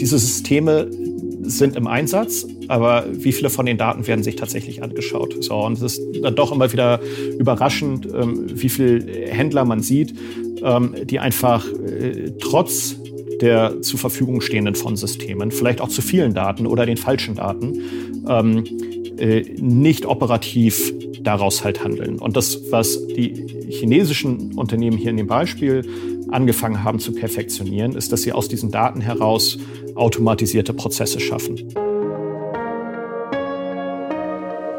diese Systeme sind im Einsatz, aber wie viele von den Daten werden sich tatsächlich angeschaut? So, und es ist dann doch immer wieder überraschend, ähm, wie viele Händler man sieht, ähm, die einfach äh, trotz der zur Verfügung stehenden von Systemen, vielleicht auch zu vielen Daten oder den falschen Daten, ähm, äh, nicht operativ daraus halt handeln. Und das, was die chinesischen Unternehmen hier in dem Beispiel angefangen haben zu perfektionieren, ist, dass sie aus diesen Daten heraus automatisierte Prozesse schaffen.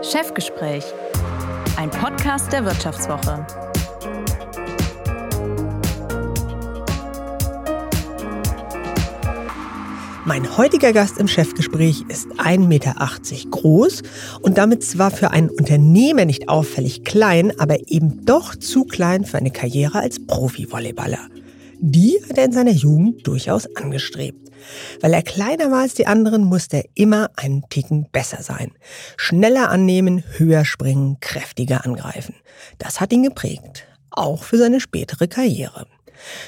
Chefgespräch, ein Podcast der Wirtschaftswoche. Mein heutiger Gast im Chefgespräch ist 1,80 Meter groß und damit zwar für einen Unternehmer nicht auffällig klein, aber eben doch zu klein für eine Karriere als Profi-Volleyballer. Die hat er in seiner Jugend durchaus angestrebt. Weil er kleiner war als die anderen, musste er immer einen Ticken besser sein. Schneller annehmen, höher springen, kräftiger angreifen. Das hat ihn geprägt. Auch für seine spätere Karriere.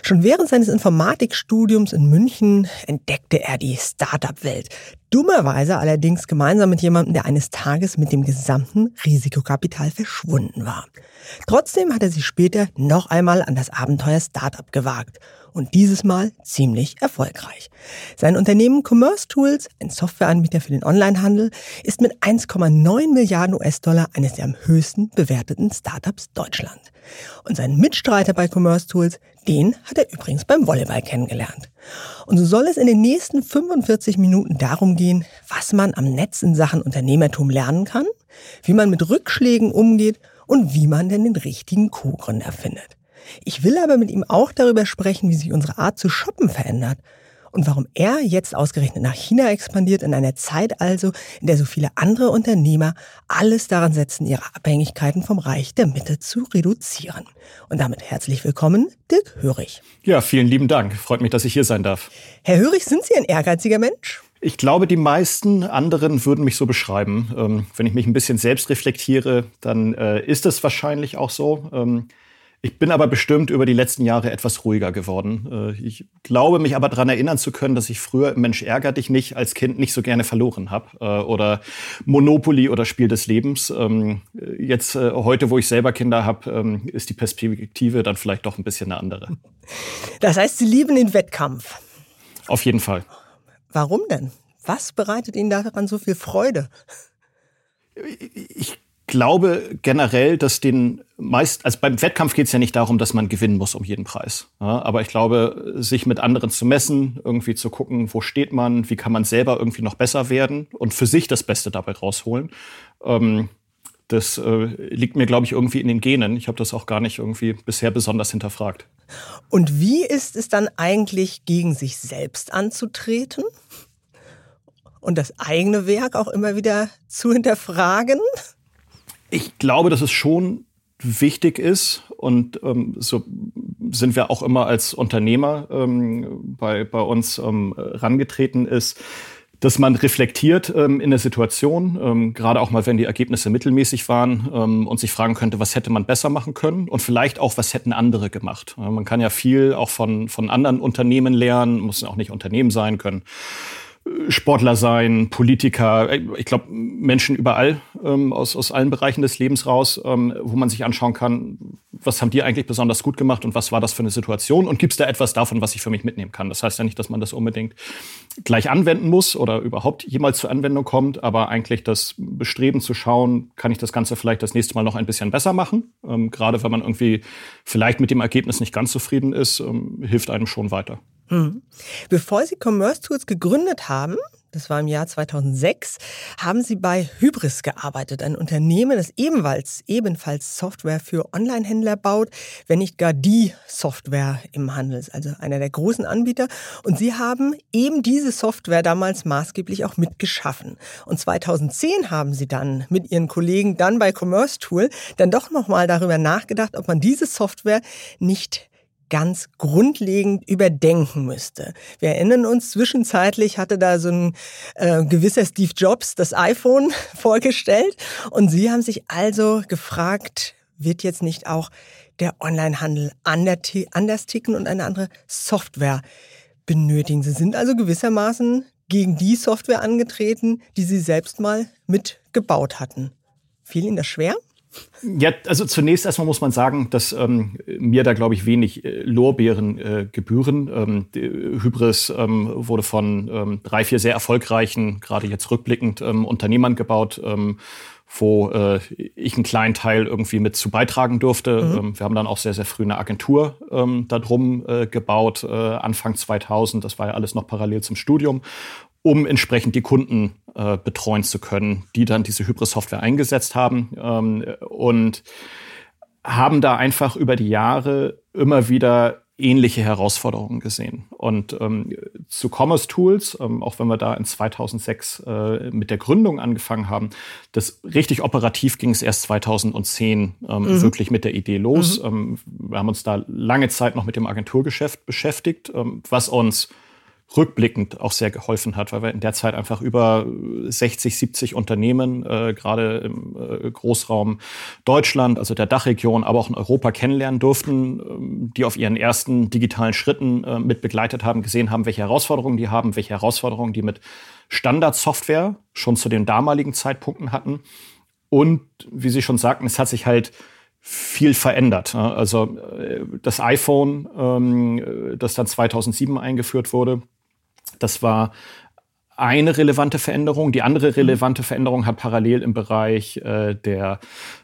Schon während seines Informatikstudiums in München entdeckte er die Startup-Welt. Dummerweise allerdings gemeinsam mit jemandem, der eines Tages mit dem gesamten Risikokapital verschwunden war. Trotzdem hat er sich später noch einmal an das Abenteuer Startup gewagt und dieses Mal ziemlich erfolgreich. Sein Unternehmen Commerce Tools, ein Softwareanbieter für den Onlinehandel, ist mit 1,9 Milliarden US-Dollar eines der am höchsten bewerteten Startups Deutschland. Und seinen Mitstreiter bei Commerce Tools, den hat er übrigens beim Volleyball kennengelernt. Und so soll es in den nächsten 45 Minuten darum gehen, was man am Netz in Sachen Unternehmertum lernen kann, wie man mit Rückschlägen umgeht und wie man denn den richtigen Co-Gründer findet. Ich will aber mit ihm auch darüber sprechen, wie sich unsere Art zu shoppen verändert und warum er jetzt ausgerechnet nach China expandiert, in einer Zeit also, in der so viele andere Unternehmer alles daran setzen, ihre Abhängigkeiten vom Reich der Mitte zu reduzieren. Und damit herzlich willkommen, Dirk Hörig. Ja, vielen lieben Dank. Freut mich, dass ich hier sein darf. Herr Hörig, sind Sie ein ehrgeiziger Mensch? Ich glaube, die meisten anderen würden mich so beschreiben. Ähm, wenn ich mich ein bisschen selbst reflektiere, dann äh, ist es wahrscheinlich auch so. Ähm, ich bin aber bestimmt über die letzten Jahre etwas ruhiger geworden. Äh, ich glaube mich aber daran erinnern zu können, dass ich früher Mensch ärger dich nicht als Kind nicht so gerne verloren habe. Äh, oder Monopoly oder Spiel des Lebens. Ähm, jetzt äh, heute, wo ich selber Kinder habe, ähm, ist die Perspektive dann vielleicht doch ein bisschen eine andere. Das heißt, Sie lieben den Wettkampf. Auf jeden Fall. Warum denn? Was bereitet Ihnen daran so viel Freude? Ich glaube generell, dass den meist, also beim Wettkampf geht es ja nicht darum, dass man gewinnen muss um jeden Preis. Ja, aber ich glaube, sich mit anderen zu messen, irgendwie zu gucken, wo steht man, wie kann man selber irgendwie noch besser werden und für sich das Beste dabei rausholen. Ähm, das äh, liegt mir, glaube ich, irgendwie in den Genen. Ich habe das auch gar nicht irgendwie bisher besonders hinterfragt. Und wie ist es dann eigentlich, gegen sich selbst anzutreten? Und das eigene Werk auch immer wieder zu hinterfragen? Ich glaube, dass es schon wichtig ist und ähm, so sind wir auch immer als Unternehmer ähm, bei, bei uns ähm, rangetreten ist, dass man reflektiert ähm, in der Situation, ähm, gerade auch mal, wenn die Ergebnisse mittelmäßig waren ähm, und sich fragen könnte, was hätte man besser machen können und vielleicht auch, was hätten andere gemacht. Ja, man kann ja viel auch von, von anderen Unternehmen lernen, muss auch nicht Unternehmen sein können. Sportler sein, Politiker, ich glaube Menschen überall ähm, aus, aus allen Bereichen des Lebens raus, ähm, wo man sich anschauen kann, was haben die eigentlich besonders gut gemacht und was war das für eine Situation und gibt es da etwas davon, was ich für mich mitnehmen kann. Das heißt ja nicht, dass man das unbedingt gleich anwenden muss oder überhaupt jemals zur Anwendung kommt, aber eigentlich das Bestreben zu schauen, kann ich das Ganze vielleicht das nächste Mal noch ein bisschen besser machen. Ähm, gerade wenn man irgendwie vielleicht mit dem Ergebnis nicht ganz zufrieden ist, ähm, hilft einem schon weiter. Mhm. Bevor Sie Commerce Tools gegründet haben, das war im Jahr 2006, haben Sie bei Hybris gearbeitet, ein Unternehmen, das ebenfalls, ebenfalls Software für Online-Händler baut, wenn nicht gar die Software im Handel also einer der großen Anbieter. Und Sie haben eben diese Software damals maßgeblich auch mitgeschaffen. Und 2010 haben Sie dann mit Ihren Kollegen dann bei Commerce Tool dann doch nochmal darüber nachgedacht, ob man diese Software nicht ganz grundlegend überdenken müsste. Wir erinnern uns, zwischenzeitlich hatte da so ein äh, gewisser Steve Jobs das iPhone vorgestellt und Sie haben sich also gefragt, wird jetzt nicht auch der Onlinehandel anders ticken und eine andere Software benötigen. Sie sind also gewissermaßen gegen die Software angetreten, die Sie selbst mal mitgebaut hatten. Fiel Ihnen das schwer? Ja, also zunächst erstmal muss man sagen, dass ähm, mir da, glaube ich, wenig äh, Lorbeeren äh, gebühren. Ähm, Hybris ähm, wurde von ähm, drei, vier sehr erfolgreichen, gerade jetzt rückblickend, ähm, Unternehmern gebaut, ähm, wo äh, ich einen kleinen Teil irgendwie mit zu beitragen durfte. Mhm. Ähm, wir haben dann auch sehr, sehr früh eine Agentur ähm, darum äh, gebaut, äh, Anfang 2000. Das war ja alles noch parallel zum Studium um entsprechend die Kunden äh, betreuen zu können, die dann diese Hybris-Software eingesetzt haben ähm, und haben da einfach über die Jahre immer wieder ähnliche Herausforderungen gesehen. Und ähm, zu Commerce Tools, ähm, auch wenn wir da in 2006 äh, mit der Gründung angefangen haben, das richtig operativ ging es erst 2010 ähm, mhm. wirklich mit der Idee los. Mhm. Ähm, wir haben uns da lange Zeit noch mit dem Agenturgeschäft beschäftigt, ähm, was uns rückblickend auch sehr geholfen hat, weil wir in der Zeit einfach über 60, 70 Unternehmen, äh, gerade im äh, Großraum Deutschland, also der Dachregion, aber auch in Europa kennenlernen durften, äh, die auf ihren ersten digitalen Schritten äh, mit begleitet haben, gesehen haben, welche Herausforderungen die haben, welche Herausforderungen die mit Standardsoftware schon zu den damaligen Zeitpunkten hatten. Und wie Sie schon sagten, es hat sich halt viel verändert. Also äh, das iPhone, ähm, das dann 2007 eingeführt wurde, das war eine relevante Veränderung. Die andere relevante Veränderung hat parallel im Bereich äh, der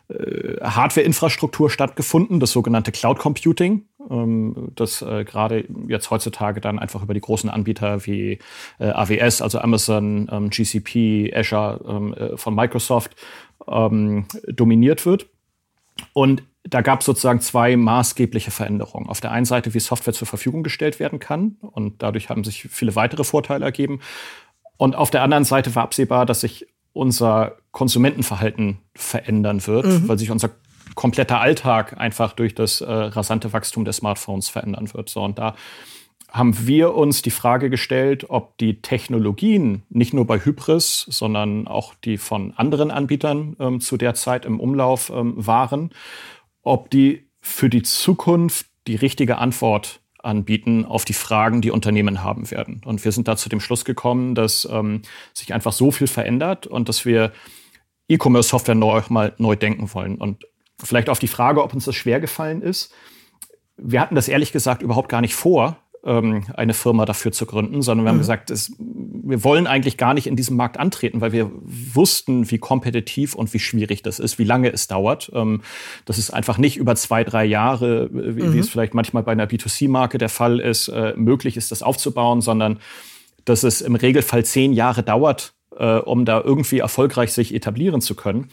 äh, Hardware-Infrastruktur stattgefunden, das sogenannte Cloud Computing, ähm, das äh, gerade jetzt heutzutage dann einfach über die großen Anbieter wie äh, AWS, also Amazon, ähm, GCP, Azure ähm, äh, von Microsoft ähm, dominiert wird. Und da gab es sozusagen zwei maßgebliche Veränderungen. Auf der einen Seite, wie Software zur Verfügung gestellt werden kann. Und dadurch haben sich viele weitere Vorteile ergeben. Und auf der anderen Seite war absehbar, dass sich unser Konsumentenverhalten verändern wird, mhm. weil sich unser kompletter Alltag einfach durch das äh, rasante Wachstum der Smartphones verändern wird. So, und da haben wir uns die Frage gestellt, ob die Technologien nicht nur bei Hybris, sondern auch die von anderen Anbietern ähm, zu der Zeit im Umlauf ähm, waren, ob die für die Zukunft die richtige Antwort anbieten auf die Fragen, die Unternehmen haben werden. Und wir sind da zu dem Schluss gekommen, dass ähm, sich einfach so viel verändert und dass wir E-Commerce-Software neu, mal neu denken wollen. Und vielleicht auf die Frage, ob uns das schwer gefallen ist. Wir hatten das ehrlich gesagt überhaupt gar nicht vor, ähm, eine Firma dafür zu gründen, sondern wir haben mhm. gesagt, es, wir wollen eigentlich gar nicht in diesem Markt antreten, weil wir wussten, wie kompetitiv und wie schwierig das ist, wie lange es dauert. Ähm, das ist einfach nicht über zwei, drei Jahre, wie, mhm. wie es vielleicht manchmal bei einer B2C-Marke der Fall ist, äh, möglich ist, das aufzubauen, sondern dass es im Regelfall zehn Jahre dauert, äh, um da irgendwie erfolgreich sich etablieren zu können.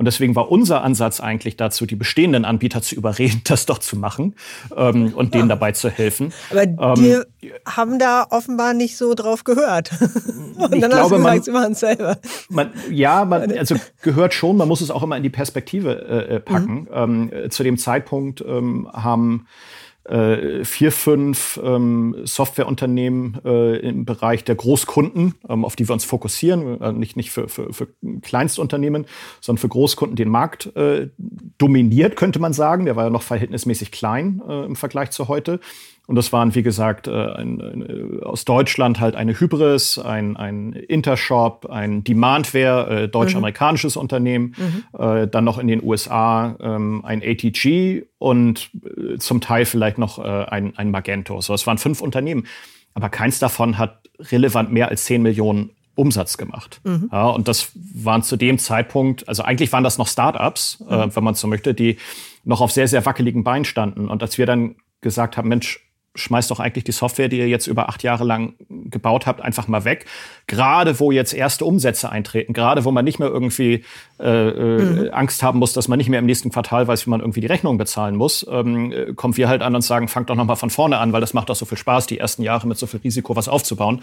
Und deswegen war unser Ansatz eigentlich dazu, die bestehenden Anbieter zu überreden, das doch zu machen ähm, und ja. denen dabei zu helfen. Aber die ähm, haben da offenbar nicht so drauf gehört. und ich dann glaube, hast du gesagt, sie machen es selber. Man, ja, man, also gehört schon, man muss es auch immer in die Perspektive äh, äh packen. Mhm. Ähm, zu dem Zeitpunkt ähm, haben äh, vier, fünf ähm, Softwareunternehmen äh, im Bereich der Großkunden, ähm, auf die wir uns fokussieren, äh, nicht, nicht für, für, für Kleinstunternehmen, sondern für Großkunden den Markt äh, dominiert, könnte man sagen. Der war ja noch verhältnismäßig klein äh, im Vergleich zu heute. Und das waren, wie gesagt, äh, ein, ein, aus Deutschland halt eine Hybris, ein, ein Intershop, ein Demandware, äh, deutsch-amerikanisches mhm. Unternehmen, mhm. Äh, dann noch in den USA ähm, ein ATG und äh, zum Teil vielleicht noch äh, ein, ein Magento. So, es waren fünf Unternehmen, aber keins davon hat relevant mehr als 10 Millionen Umsatz gemacht. Mhm. Ja, und das waren zu dem Zeitpunkt, also eigentlich waren das noch Startups, äh, mhm. äh, wenn man so möchte, die noch auf sehr, sehr wackeligen Beinen standen. Und als wir dann gesagt haben, Mensch, schmeißt doch eigentlich die Software, die ihr jetzt über acht Jahre lang gebaut habt, einfach mal weg. Gerade wo jetzt erste Umsätze eintreten, gerade wo man nicht mehr irgendwie äh, äh, mhm. Angst haben muss, dass man nicht mehr im nächsten Quartal weiß, wie man irgendwie die Rechnung bezahlen muss, ähm, äh, kommen wir halt an und sagen, fangt doch noch mal von vorne an, weil das macht doch so viel Spaß, die ersten Jahre mit so viel Risiko was aufzubauen.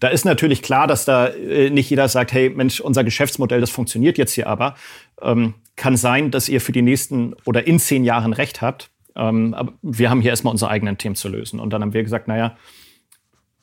Da ist natürlich klar, dass da äh, nicht jeder sagt, hey Mensch, unser Geschäftsmodell, das funktioniert jetzt hier aber. Ähm, kann sein, dass ihr für die nächsten oder in zehn Jahren recht habt. Ähm, aber wir haben hier erstmal unsere eigenen Themen zu lösen. Und dann haben wir gesagt, naja,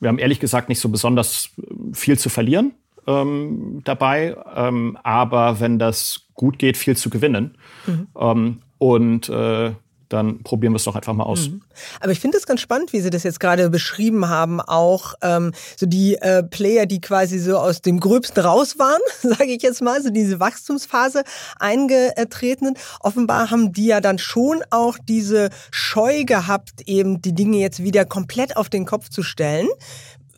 wir haben ehrlich gesagt nicht so besonders viel zu verlieren ähm, dabei, ähm, aber wenn das gut geht, viel zu gewinnen. Mhm. Ähm, und äh, dann probieren wir es doch einfach mal aus. Mhm. Aber ich finde es ganz spannend, wie Sie das jetzt gerade beschrieben haben, auch ähm, so die äh, Player, die quasi so aus dem Gröbsten raus waren, sage ich jetzt mal, so diese Wachstumsphase eingetreten sind. Offenbar haben die ja dann schon auch diese Scheu gehabt, eben die Dinge jetzt wieder komplett auf den Kopf zu stellen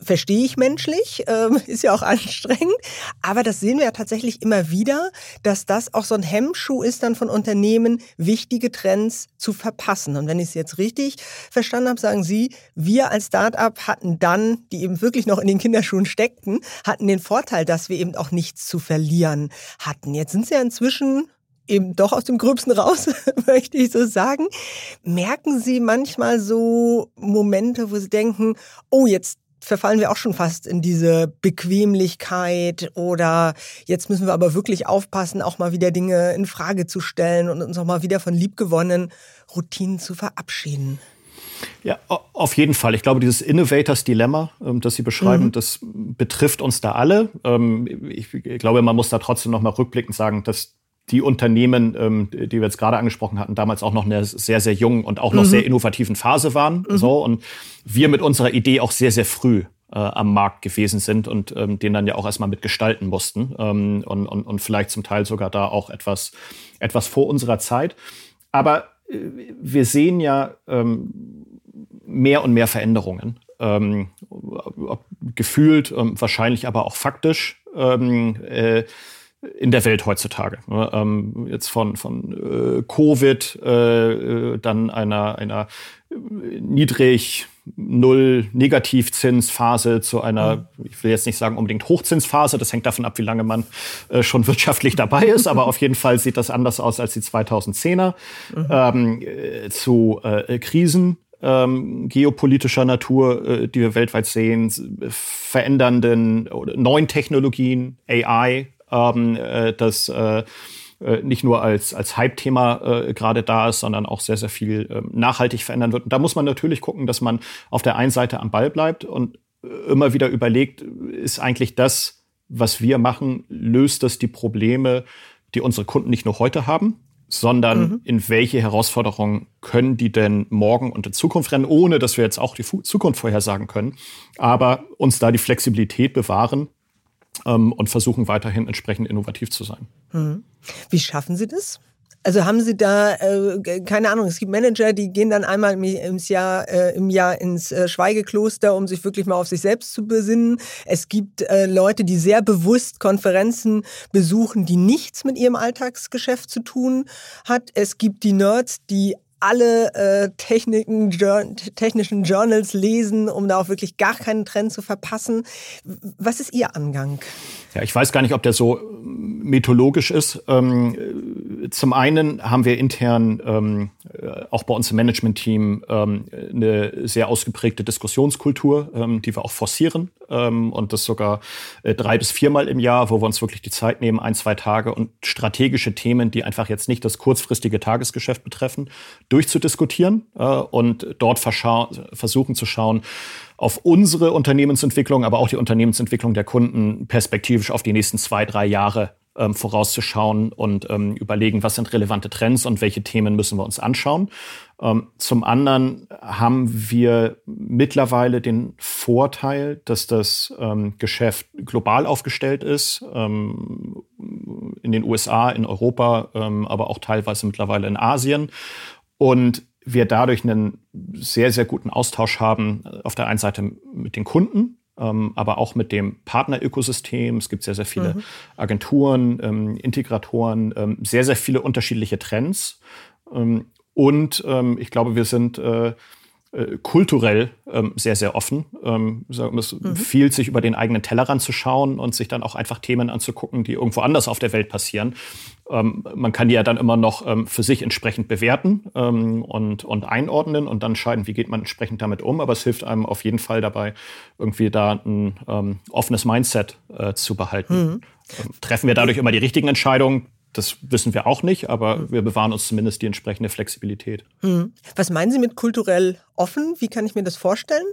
verstehe ich menschlich, ähm, ist ja auch anstrengend. Aber das sehen wir ja tatsächlich immer wieder, dass das auch so ein Hemmschuh ist dann von Unternehmen, wichtige Trends zu verpassen. Und wenn ich es jetzt richtig verstanden habe, sagen Sie, wir als Startup hatten dann, die eben wirklich noch in den Kinderschuhen steckten, hatten den Vorteil, dass wir eben auch nichts zu verlieren hatten. Jetzt sind Sie ja inzwischen eben doch aus dem Gröbsten raus, möchte ich so sagen. Merken Sie manchmal so Momente, wo Sie denken, oh, jetzt verfallen wir auch schon fast in diese Bequemlichkeit oder jetzt müssen wir aber wirklich aufpassen, auch mal wieder Dinge in Frage zu stellen und uns auch mal wieder von liebgewonnenen Routinen zu verabschieden. Ja, auf jeden Fall. Ich glaube, dieses Innovators Dilemma, ähm, das Sie beschreiben, mhm. das betrifft uns da alle. Ähm, ich glaube, man muss da trotzdem noch mal rückblickend sagen, dass die Unternehmen, ähm, die wir jetzt gerade angesprochen hatten, damals auch noch in einer sehr, sehr jungen und auch noch mhm. sehr innovativen Phase waren. Mhm. So, und wir mit unserer Idee auch sehr, sehr früh äh, am Markt gewesen sind und ähm, den dann ja auch erstmal mitgestalten mussten ähm, und, und, und vielleicht zum Teil sogar da auch etwas, etwas vor unserer Zeit. Aber äh, wir sehen ja ähm, mehr und mehr Veränderungen. Ähm, gefühlt, ähm, wahrscheinlich aber auch faktisch. Ähm, äh, in der Welt heutzutage. Ähm, jetzt von, von äh, Covid, äh, äh dann einer, einer niedrig Null Negativzinsphase zu einer, mhm. ich will jetzt nicht sagen unbedingt Hochzinsphase, das hängt davon ab, wie lange man äh, schon wirtschaftlich dabei ist, aber auf jeden Fall sieht das anders aus als die 2010er, mhm. ähm, äh, zu äh, Krisen ähm, geopolitischer Natur, äh, die wir weltweit sehen, verändernden neuen Technologien, AI, ähm, äh, das äh, äh, nicht nur als, als Hype-Thema äh, gerade da ist, sondern auch sehr, sehr viel äh, nachhaltig verändern wird. Und da muss man natürlich gucken, dass man auf der einen Seite am Ball bleibt und äh, immer wieder überlegt, ist eigentlich das, was wir machen, löst das die Probleme, die unsere Kunden nicht nur heute haben, sondern mhm. in welche Herausforderungen können die denn morgen und in Zukunft rennen, ohne dass wir jetzt auch die Zukunft vorhersagen können, aber uns da die Flexibilität bewahren, ähm, und versuchen weiterhin entsprechend innovativ zu sein. Mhm. Wie schaffen Sie das? Also haben Sie da, äh, keine Ahnung, es gibt Manager, die gehen dann einmal im, Jahr, äh, im Jahr ins äh, Schweigekloster, um sich wirklich mal auf sich selbst zu besinnen. Es gibt äh, Leute, die sehr bewusst Konferenzen besuchen, die nichts mit ihrem Alltagsgeschäft zu tun hat. Es gibt die Nerds, die alle äh, Techniken, technischen Journals lesen, um da auch wirklich gar keinen Trend zu verpassen. Was ist Ihr Angang? Ja, ich weiß gar nicht, ob der so mythologisch ist. Ähm, zum einen haben wir intern ähm, äh, auch bei uns im Management-Team ähm, eine sehr ausgeprägte Diskussionskultur, ähm, die wir auch forcieren ähm, und das sogar äh, drei bis viermal im Jahr, wo wir uns wirklich die Zeit nehmen, ein, zwei Tage und strategische Themen, die einfach jetzt nicht das kurzfristige Tagesgeschäft betreffen, durchzudiskutieren äh, und dort versuchen zu schauen, auf unsere Unternehmensentwicklung, aber auch die Unternehmensentwicklung der Kunden perspektivisch auf die nächsten zwei, drei Jahre ähm, vorauszuschauen und ähm, überlegen, was sind relevante Trends und welche Themen müssen wir uns anschauen. Ähm, zum anderen haben wir mittlerweile den Vorteil, dass das ähm, Geschäft global aufgestellt ist, ähm, in den USA, in Europa, ähm, aber auch teilweise mittlerweile in Asien. Und wir dadurch einen sehr, sehr guten Austausch haben, äh, auf der einen Seite mit den Kunden, ähm, aber auch mit dem Partnerökosystem. Es gibt sehr, sehr viele mhm. Agenturen, ähm, Integratoren, ähm, sehr, sehr viele unterschiedliche Trends. Und ich glaube, wir sind äh, kulturell ähm, sehr, sehr offen. Ähm, es mhm. sich über den eigenen Tellerrand zu schauen und sich dann auch einfach Themen anzugucken, die irgendwo anders auf der Welt passieren. Ähm, man kann die ja dann immer noch ähm, für sich entsprechend bewerten ähm, und, und einordnen und dann entscheiden, wie geht man entsprechend damit um. Aber es hilft einem auf jeden Fall dabei, irgendwie da ein ähm, offenes Mindset äh, zu behalten. Mhm. treffen wir dadurch immer die richtigen Entscheidungen? Das wissen wir auch nicht, aber wir bewahren uns zumindest die entsprechende Flexibilität. Hm. Was meinen Sie mit kulturell offen? Wie kann ich mir das vorstellen?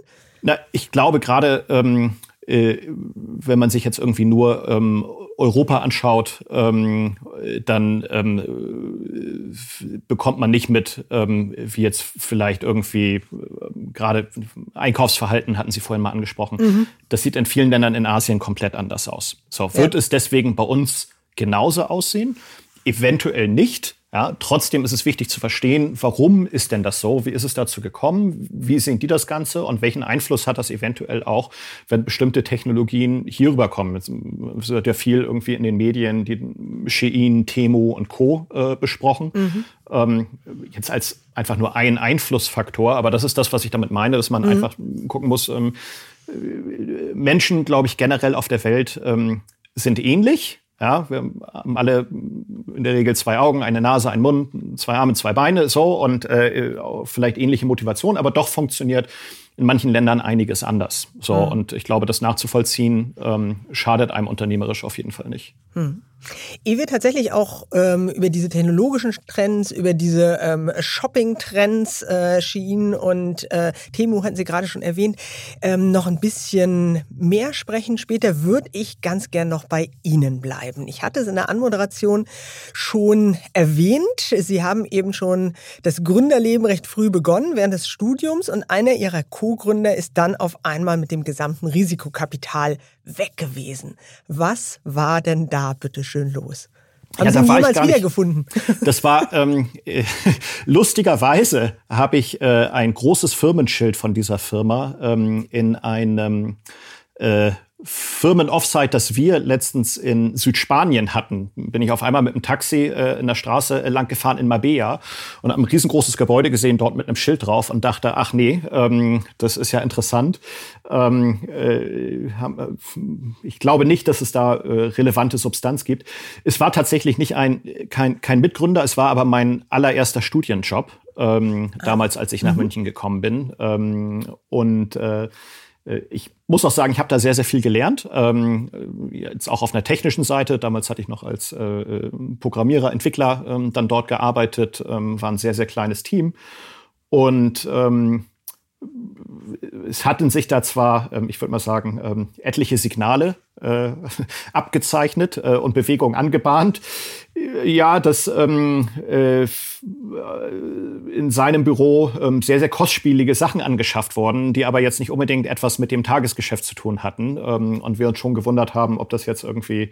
Na, ich glaube gerade, ähm, äh, wenn man sich jetzt irgendwie nur ähm, Europa anschaut, ähm, dann ähm, bekommt man nicht mit, ähm, wie jetzt vielleicht irgendwie äh, gerade Einkaufsverhalten hatten Sie vorhin mal angesprochen. Mhm. Das sieht in vielen Ländern in Asien komplett anders aus. So, wird ja. es deswegen bei uns genauso aussehen? Eventuell nicht. Ja, trotzdem ist es wichtig zu verstehen, warum ist denn das so? Wie ist es dazu gekommen? Wie sehen die das Ganze? Und welchen Einfluss hat das eventuell auch, wenn bestimmte Technologien hier rüberkommen? Es wird ja viel irgendwie in den Medien, die Shein, Temo und Co. Äh, besprochen. Mhm. Ähm, jetzt als einfach nur ein Einflussfaktor. Aber das ist das, was ich damit meine, dass man mhm. einfach gucken muss, ähm, Menschen, glaube ich, generell auf der Welt ähm, sind ähnlich ja, wir haben alle in der Regel zwei Augen, eine Nase, einen Mund, zwei Arme, zwei Beine, so und äh, vielleicht ähnliche Motivation, aber doch funktioniert in manchen Ländern einiges anders. So mhm. und ich glaube, das nachzuvollziehen ähm, schadet einem unternehmerisch auf jeden Fall nicht. Mhm. Ehe wir tatsächlich auch ähm, über diese technologischen Trends, über diese ähm, Shopping-Trends, äh, Shein und äh, Temu hatten Sie gerade schon erwähnt, ähm, noch ein bisschen mehr sprechen später, würde ich ganz gern noch bei Ihnen bleiben. Ich hatte es in der Anmoderation schon erwähnt. Sie haben eben schon das Gründerleben recht früh begonnen, während des Studiums und einer Ihrer Co-Gründer ist dann auf einmal mit dem gesamten Risikokapital weg gewesen. Was war denn da bitte schön los? Haben ja, Sie ihn jemals wiedergefunden? Das war ähm, äh, lustigerweise habe ich äh, ein großes Firmenschild von dieser Firma ähm, in einem äh, Firmen-Offsite, das wir letztens in Südspanien hatten, bin ich auf einmal mit einem Taxi äh, in der Straße äh, lang gefahren in Mabea und habe ein riesengroßes Gebäude gesehen, dort mit einem Schild drauf und dachte, ach nee, ähm, das ist ja interessant. Ähm, äh, ich glaube nicht, dass es da äh, relevante Substanz gibt. Es war tatsächlich nicht ein, kein, kein Mitgründer, es war aber mein allererster Studienjob, ähm, ah. damals, als ich nach mhm. München gekommen bin. Ähm, und äh, äh, ich muss auch sagen, ich habe da sehr, sehr viel gelernt. Ähm, jetzt auch auf einer technischen Seite. Damals hatte ich noch als äh, Programmierer, Entwickler ähm, dann dort gearbeitet, ähm, war ein sehr, sehr kleines Team. Und ähm, es hatten sich da zwar, ähm, ich würde mal sagen, ähm, etliche Signale äh, abgezeichnet äh, und Bewegungen angebahnt. Ja, dass ähm, äh, in seinem Büro ähm, sehr, sehr kostspielige Sachen angeschafft worden, die aber jetzt nicht unbedingt etwas mit dem Tagesgeschäft zu tun hatten. Ähm, und wir uns schon gewundert haben, ob das jetzt irgendwie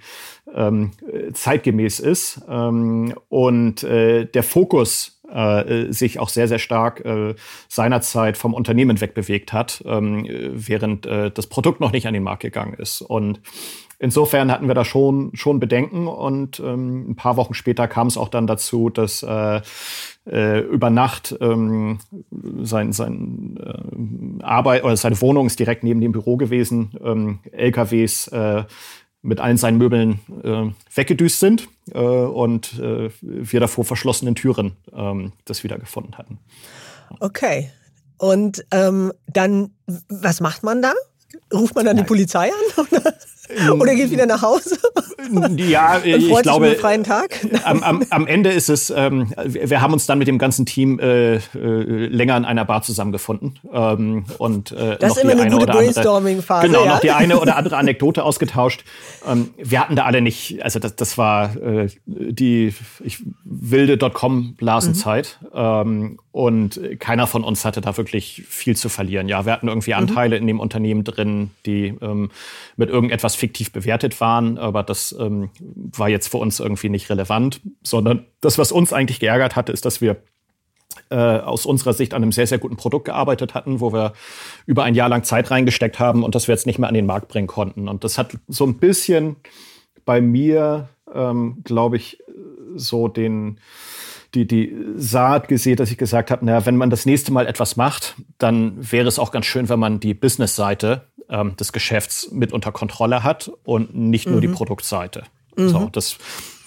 ähm, zeitgemäß ist. Und äh, der Fokus äh, sich auch sehr, sehr stark äh, seinerzeit vom Unternehmen wegbewegt hat, ähm, während äh, das Produkt noch nicht an den Markt gegangen ist. Und insofern hatten wir da schon, schon Bedenken und ähm, ein paar Wochen später kam es auch dann dazu, dass äh, äh, über Nacht ähm, sein, sein äh, Arbeit oder seine Wohnung ist direkt neben dem Büro gewesen, ähm, LKWs äh, mit allen seinen Möbeln äh, weggedüst sind äh, und äh, wir davor verschlossenen Türen ähm, das wiedergefunden hatten. Okay. Und ähm, dann, was macht man da? Ruft man dann Nein. die Polizei an? Oder? Oder geht wieder nach Hause? Ja, ich glaube, freien Tag? Am, am, am, Ende ist es, ähm, wir haben uns dann mit dem ganzen Team äh, äh, länger in einer Bar zusammengefunden. Ähm, und, äh, das ist immer eine, eine gute Brainstorming-Phase. Genau, ja? noch die eine oder andere Anekdote ausgetauscht. Ähm, wir hatten da alle nicht, also das, das war äh, die ich, wilde Dotcom-Blasenzeit. Mhm. Ähm, und keiner von uns hatte da wirklich viel zu verlieren. Ja, wir hatten irgendwie mhm. Anteile mhm. in dem Unternehmen drin, die ähm, mit irgendetwas fiktiv bewertet waren, aber das ähm, war jetzt für uns irgendwie nicht relevant, sondern das, was uns eigentlich geärgert hatte, ist, dass wir äh, aus unserer Sicht an einem sehr, sehr guten Produkt gearbeitet hatten, wo wir über ein Jahr lang Zeit reingesteckt haben und das wir jetzt nicht mehr an den Markt bringen konnten. Und das hat so ein bisschen bei mir, ähm, glaube ich, so den die, die Saat gesät, dass ich gesagt habe, naja, wenn man das nächste Mal etwas macht, dann wäre es auch ganz schön, wenn man die Business-Seite ähm, des Geschäfts mit unter Kontrolle hat und nicht nur mhm. die Produktseite. Mhm. So, das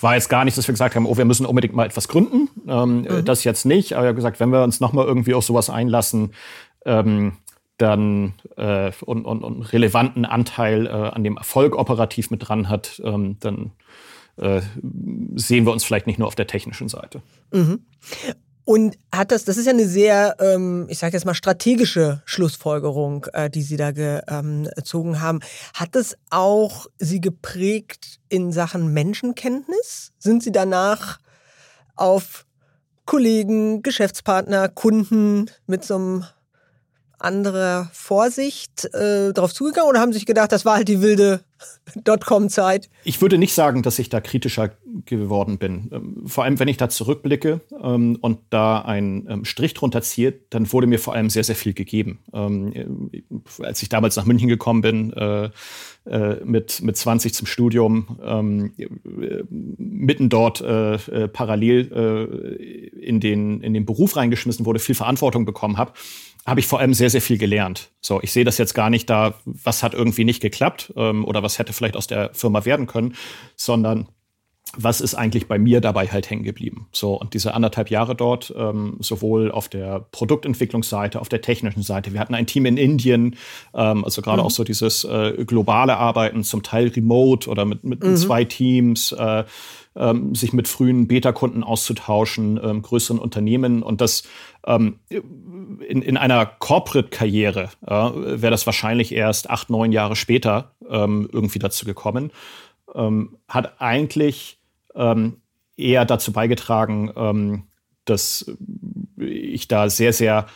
war jetzt gar nicht, dass wir gesagt haben, oh, wir müssen unbedingt mal etwas gründen. Ähm, mhm. Das jetzt nicht. Aber ich habe gesagt, wenn wir uns nochmal irgendwie auf sowas einlassen, ähm, dann äh, und, und, und relevanten Anteil äh, an dem Erfolg operativ mit dran hat, ähm, dann äh, sehen wir uns vielleicht nicht nur auf der technischen Seite. Mhm. Und hat das, das ist ja eine sehr, ähm, ich sage jetzt mal, strategische Schlussfolgerung, äh, die Sie da ähm, gezogen haben. Hat das auch Sie geprägt in Sachen Menschenkenntnis? Sind Sie danach auf Kollegen, Geschäftspartner, Kunden mit so einem anderer Vorsicht äh, darauf zugegangen oder haben sich gedacht, das war halt die wilde Dotcom-Zeit? Ich würde nicht sagen, dass ich da kritischer geworden bin. Ähm, vor allem, wenn ich da zurückblicke ähm, und da einen ähm, Strich drunter ziehe, dann wurde mir vor allem sehr, sehr viel gegeben. Äh, als ich damals nach München gekommen bin, äh, äh, mit, mit 20 zum Studium, mitten dort parallel in, den, in den Beruf reingeschmissen wurde, viel Verantwortung bekommen habe, habe ich vor allem sehr, sehr viel gelernt. So, ich sehe das jetzt gar nicht da, was hat irgendwie nicht geklappt oder was hätte vielleicht aus der Firma werden können, sondern was ist eigentlich bei mir dabei halt hängen geblieben? So, und diese anderthalb Jahre dort, ähm, sowohl auf der Produktentwicklungsseite, auf der technischen Seite. Wir hatten ein Team in Indien, ähm, also gerade mhm. auch so dieses äh, globale Arbeiten, zum Teil remote oder mit, mit mhm. zwei Teams, äh, ähm, sich mit frühen Beta-Kunden auszutauschen, ähm, größeren Unternehmen und das ähm, in, in einer Corporate-Karriere äh, wäre das wahrscheinlich erst acht, neun Jahre später ähm, irgendwie dazu gekommen. Ähm, hat eigentlich ähm, eher dazu beigetragen, dass ich da sehr, sehr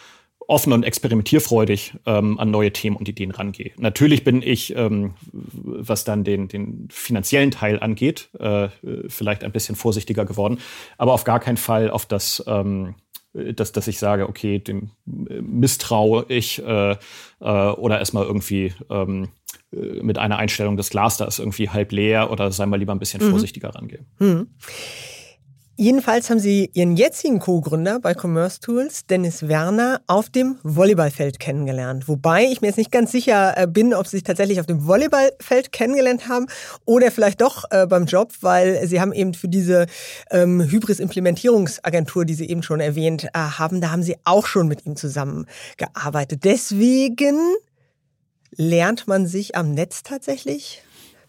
offen und experimentierfreudig ähm, an neue Themen und Ideen rangehe. Natürlich bin ich, ähm, was dann den, den finanziellen Teil angeht, äh, vielleicht ein bisschen vorsichtiger geworden, aber auf gar keinen Fall auf das ähm, dass, dass ich sage, okay, dem äh, misstraue ich äh, äh, oder erstmal irgendwie ähm, äh, mit einer Einstellung, das Glas da ist irgendwie halb leer oder sei mal lieber ein bisschen mhm. vorsichtiger rangehen. Mhm. Jedenfalls haben Sie Ihren jetzigen Co-Gründer bei Commerce Tools, Dennis Werner, auf dem Volleyballfeld kennengelernt. Wobei ich mir jetzt nicht ganz sicher äh, bin, ob Sie sich tatsächlich auf dem Volleyballfeld kennengelernt haben oder vielleicht doch äh, beim Job, weil Sie haben eben für diese ähm, Hybris-Implementierungsagentur, die Sie eben schon erwähnt äh, haben, da haben Sie auch schon mit ihm zusammengearbeitet. Deswegen lernt man sich am Netz tatsächlich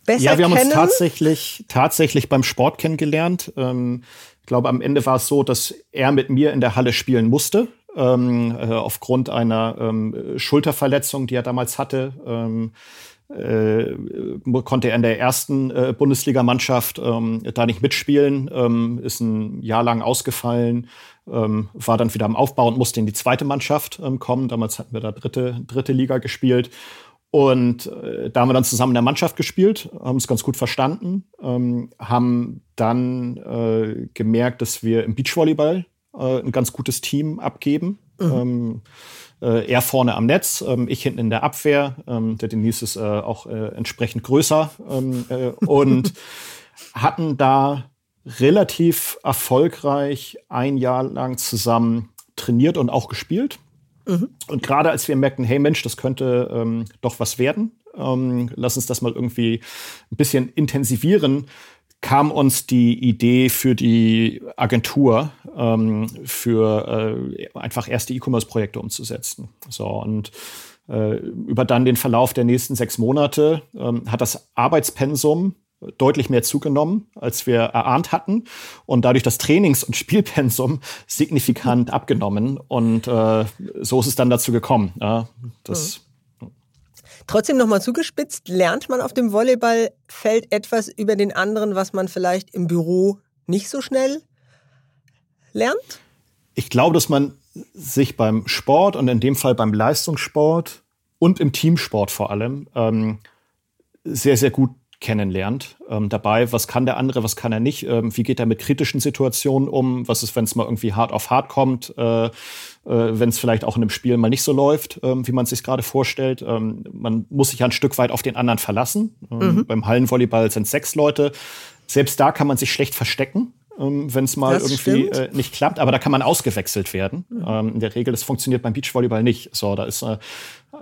besser Ja, wir haben kennen. uns tatsächlich, tatsächlich beim Sport kennengelernt. Ähm, glaube, am Ende war es so, dass er mit mir in der Halle spielen musste, ähm, äh, aufgrund einer ähm, Schulterverletzung, die er damals hatte. Ähm, äh, konnte er in der ersten äh, Bundesligamannschaft ähm, da nicht mitspielen, ähm, ist ein Jahr lang ausgefallen, ähm, war dann wieder am Aufbau und musste in die zweite Mannschaft ähm, kommen. Damals hatten wir da dritte, dritte Liga gespielt. Und äh, da haben wir dann zusammen in der Mannschaft gespielt, haben es ganz gut verstanden, ähm, haben dann äh, gemerkt, dass wir im Beachvolleyball äh, ein ganz gutes Team abgeben. Mhm. Ähm, äh, er vorne am Netz, ähm, ich hinten in der Abwehr. Ähm, der Denise ist äh, auch äh, entsprechend größer ähm, äh, und hatten da relativ erfolgreich ein Jahr lang zusammen trainiert und auch gespielt. Mhm. Und gerade als wir merkten, hey Mensch, das könnte ähm, doch was werden, ähm, lass uns das mal irgendwie ein bisschen intensivieren, kam uns die Idee für die Agentur, ähm, für äh, einfach erste E-Commerce-Projekte umzusetzen. So und äh, über dann den Verlauf der nächsten sechs Monate ähm, hat das Arbeitspensum deutlich mehr zugenommen, als wir erahnt hatten und dadurch das Trainings- und Spielpensum signifikant abgenommen und äh, so ist es dann dazu gekommen. Ja, das mhm. Trotzdem nochmal zugespitzt, lernt man auf dem Volleyballfeld etwas über den anderen, was man vielleicht im Büro nicht so schnell lernt? Ich glaube, dass man sich beim Sport und in dem Fall beim Leistungssport und im Teamsport vor allem ähm, sehr, sehr gut kennenlernt. Ähm, dabei, was kann der andere, was kann er nicht, ähm, wie geht er mit kritischen Situationen um, was ist, wenn es mal irgendwie hart auf hart kommt, äh, äh, wenn es vielleicht auch in einem Spiel mal nicht so läuft, äh, wie man es sich gerade vorstellt. Ähm, man muss sich ja ein Stück weit auf den anderen verlassen. Ähm, mhm. Beim Hallenvolleyball sind sechs Leute. Selbst da kann man sich schlecht verstecken. Ähm, wenn es mal das irgendwie äh, nicht klappt, aber da kann man ausgewechselt werden. Mhm. Ähm, in der Regel, das funktioniert beim Beachvolleyball nicht. So, da ist äh,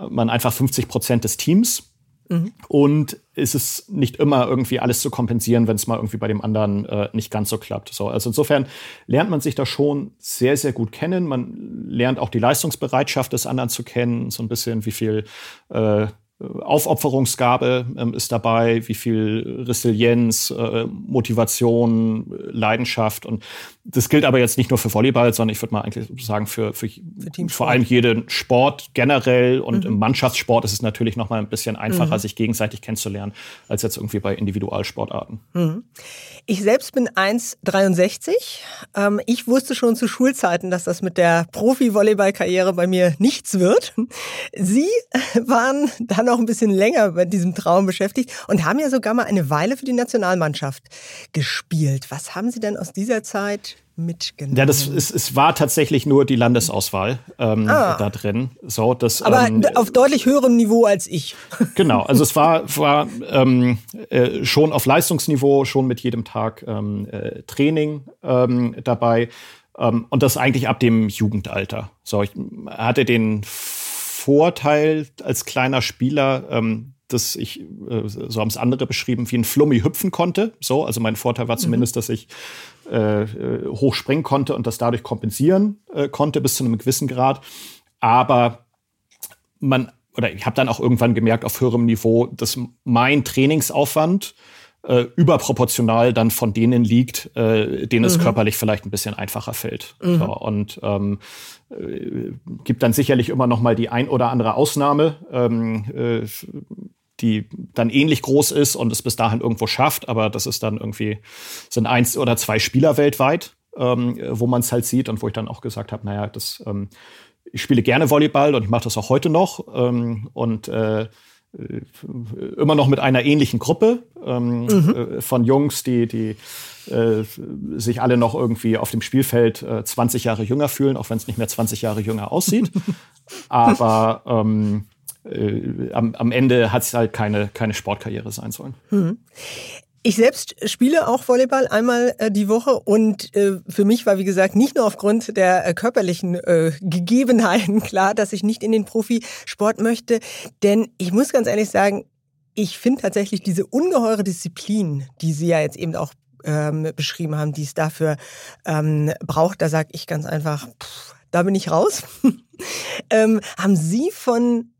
man einfach 50 Prozent des Teams Mhm. Und ist es nicht immer irgendwie alles zu kompensieren, wenn es mal irgendwie bei dem anderen äh, nicht ganz so klappt. So, also insofern lernt man sich da schon sehr, sehr gut kennen. Man lernt auch die Leistungsbereitschaft des anderen zu kennen, so ein bisschen, wie viel äh, Aufopferungsgabe ähm, ist dabei, wie viel Resilienz, äh, Motivation, Leidenschaft. Und das gilt aber jetzt nicht nur für Volleyball, sondern ich würde mal eigentlich sagen, für, für, für vor allem jeden Sport generell. Und mhm. im Mannschaftssport ist es natürlich noch mal ein bisschen einfacher, mhm. sich gegenseitig kennenzulernen, als jetzt irgendwie bei Individualsportarten. Mhm. Ich selbst bin 1,63. Ähm, ich wusste schon zu Schulzeiten, dass das mit der Profi-Volleyball-Karriere bei mir nichts wird. Sie waren dann noch ein bisschen länger mit diesem Traum beschäftigt und haben ja sogar mal eine Weile für die Nationalmannschaft gespielt. Was haben Sie denn aus dieser Zeit mitgenommen? Ja, das ist, es war tatsächlich nur die Landesauswahl ähm, ah. da drin. So, das, Aber ähm, auf deutlich höherem Niveau als ich. Genau, also es war, war ähm, äh, schon auf Leistungsniveau, schon mit jedem Tag ähm, äh, Training ähm, dabei. Ähm, und das eigentlich ab dem Jugendalter. So, ich hatte den Vorteil als kleiner Spieler, ähm, dass ich, äh, so haben es andere beschrieben, wie ein Flummi hüpfen konnte. So, also mein Vorteil war mhm. zumindest, mhm. dass ich äh, äh, hoch springen konnte und das dadurch kompensieren äh, konnte bis zu einem gewissen Grad. Aber man, oder ich habe dann auch irgendwann gemerkt auf höherem Niveau, dass mein Trainingsaufwand äh, überproportional dann von denen liegt, äh, denen mhm. es körperlich vielleicht ein bisschen einfacher fällt. Mhm. So, und ähm, äh, gibt dann sicherlich immer noch mal die ein oder andere Ausnahme, ähm, äh, die dann ähnlich groß ist und es bis dahin irgendwo schafft, aber das ist dann irgendwie sind eins oder zwei Spieler weltweit, ähm, wo man es halt sieht und wo ich dann auch gesagt habe, naja, das ähm, ich spiele gerne Volleyball und ich mache das auch heute noch ähm, und äh, immer noch mit einer ähnlichen Gruppe ähm, mhm. äh, von Jungs, die, die äh, sich alle noch irgendwie auf dem Spielfeld äh, 20 Jahre jünger fühlen, auch wenn es nicht mehr 20 Jahre jünger aussieht. Aber ähm, äh, am, am Ende hat es halt keine, keine Sportkarriere sein sollen. Mhm. Ich selbst spiele auch Volleyball einmal äh, die Woche und äh, für mich war, wie gesagt, nicht nur aufgrund der äh, körperlichen äh, Gegebenheiten klar, dass ich nicht in den Profisport möchte. Denn ich muss ganz ehrlich sagen, ich finde tatsächlich diese ungeheure Disziplin, die Sie ja jetzt eben auch ähm, beschrieben haben, die es dafür ähm, braucht, da sage ich ganz einfach, pff, da bin ich raus. ähm, haben Sie von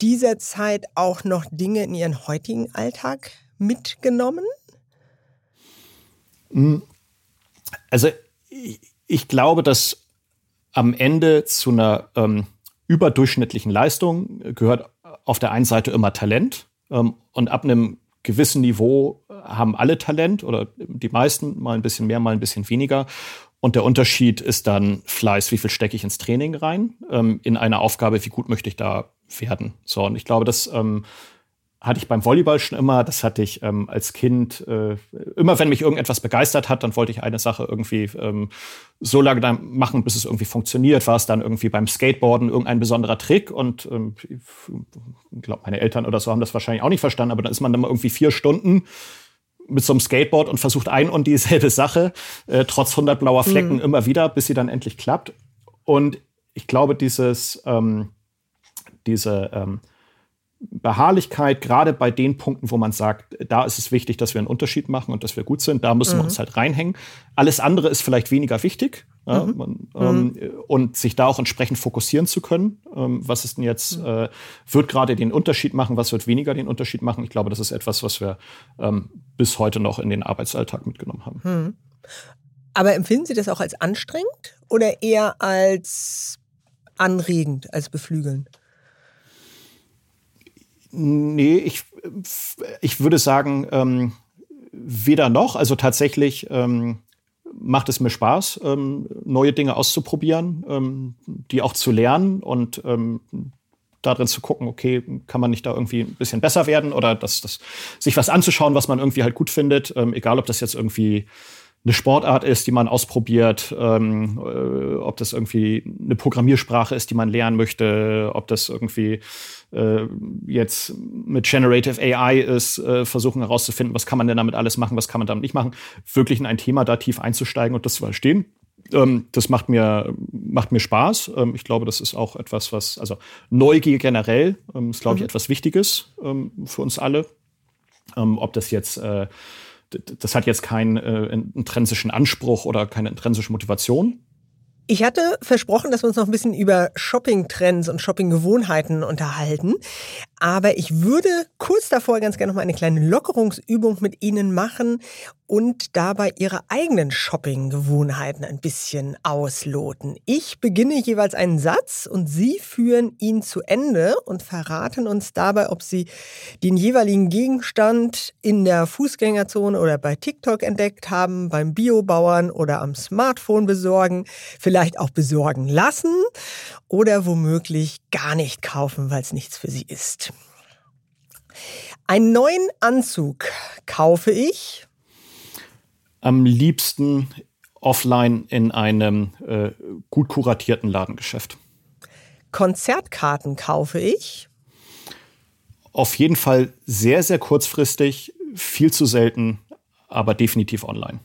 dieser Zeit auch noch Dinge in Ihren heutigen Alltag mitgenommen? Hm. Also ich, glaube, dass am Ende zu einer ähm, überdurchschnittlichen Leistung gehört auf der einen Seite immer Talent ähm, und ab einem gewissen Niveau haben alle Talent oder die meisten mal ein bisschen mehr, mal ein bisschen weniger. Und der Unterschied ist dann Fleiß, wie viel stecke ich ins Training rein, ähm, in eine Aufgabe, wie gut möchte ich da werden. So, und ich glaube, dass ähm, hatte ich beim Volleyball schon immer. Das hatte ich ähm, als Kind äh, immer, wenn mich irgendetwas begeistert hat, dann wollte ich eine Sache irgendwie ähm, so lange dann machen, bis es irgendwie funktioniert. War es dann irgendwie beim Skateboarden irgendein besonderer Trick und ähm, ich glaube, meine Eltern oder so haben das wahrscheinlich auch nicht verstanden, aber dann ist man dann mal irgendwie vier Stunden mit so einem Skateboard und versucht ein und dieselbe Sache, äh, trotz 100 blauer Flecken mhm. immer wieder, bis sie dann endlich klappt. Und ich glaube, dieses, ähm, diese ähm, Beharrlichkeit, gerade bei den Punkten, wo man sagt, da ist es wichtig, dass wir einen Unterschied machen und dass wir gut sind, da müssen mhm. wir uns halt reinhängen. Alles andere ist vielleicht weniger wichtig ja, mhm. man, ähm, mhm. und sich da auch entsprechend fokussieren zu können. Ähm, was ist denn jetzt, mhm. äh, wird gerade den Unterschied machen, was wird weniger den Unterschied machen? Ich glaube, das ist etwas, was wir ähm, bis heute noch in den Arbeitsalltag mitgenommen haben. Mhm. Aber empfinden Sie das auch als anstrengend oder eher als anregend, als beflügelnd? Nee, ich, ich würde sagen, ähm, weder noch. Also tatsächlich ähm, macht es mir Spaß, ähm, neue Dinge auszuprobieren, ähm, die auch zu lernen und ähm, darin zu gucken, okay, kann man nicht da irgendwie ein bisschen besser werden oder das, das, sich was anzuschauen, was man irgendwie halt gut findet, ähm, egal ob das jetzt irgendwie eine Sportart ist, die man ausprobiert, ähm, äh, ob das irgendwie eine Programmiersprache ist, die man lernen möchte, ob das irgendwie äh, jetzt mit Generative AI ist, äh, versuchen herauszufinden, was kann man denn damit alles machen, was kann man damit nicht machen, wirklich in ein Thema da tief einzusteigen und das zu verstehen. Ähm, das macht mir, macht mir Spaß. Ähm, ich glaube, das ist auch etwas, was, also Neugier generell ähm, ist, glaube ich, mhm. etwas Wichtiges ähm, für uns alle. Ähm, ob das jetzt äh, das hat jetzt keinen äh, intrinsischen Anspruch oder keine intrinsische Motivation. Ich hatte versprochen, dass wir uns noch ein bisschen über Shopping-Trends und Shopping-Gewohnheiten unterhalten. Aber ich würde kurz davor ganz gerne noch mal eine kleine Lockerungsübung mit Ihnen machen und dabei Ihre eigenen Shopping-Gewohnheiten ein bisschen ausloten. Ich beginne jeweils einen Satz und Sie führen ihn zu Ende und verraten uns dabei, ob Sie den jeweiligen Gegenstand in der Fußgängerzone oder bei TikTok entdeckt haben, beim Biobauern oder am Smartphone besorgen, vielleicht auch besorgen lassen oder womöglich gar nicht kaufen, weil es nichts für Sie ist. Einen neuen Anzug kaufe ich. Am liebsten offline in einem äh, gut kuratierten Ladengeschäft. Konzertkarten kaufe ich. Auf jeden Fall sehr, sehr kurzfristig, viel zu selten, aber definitiv online.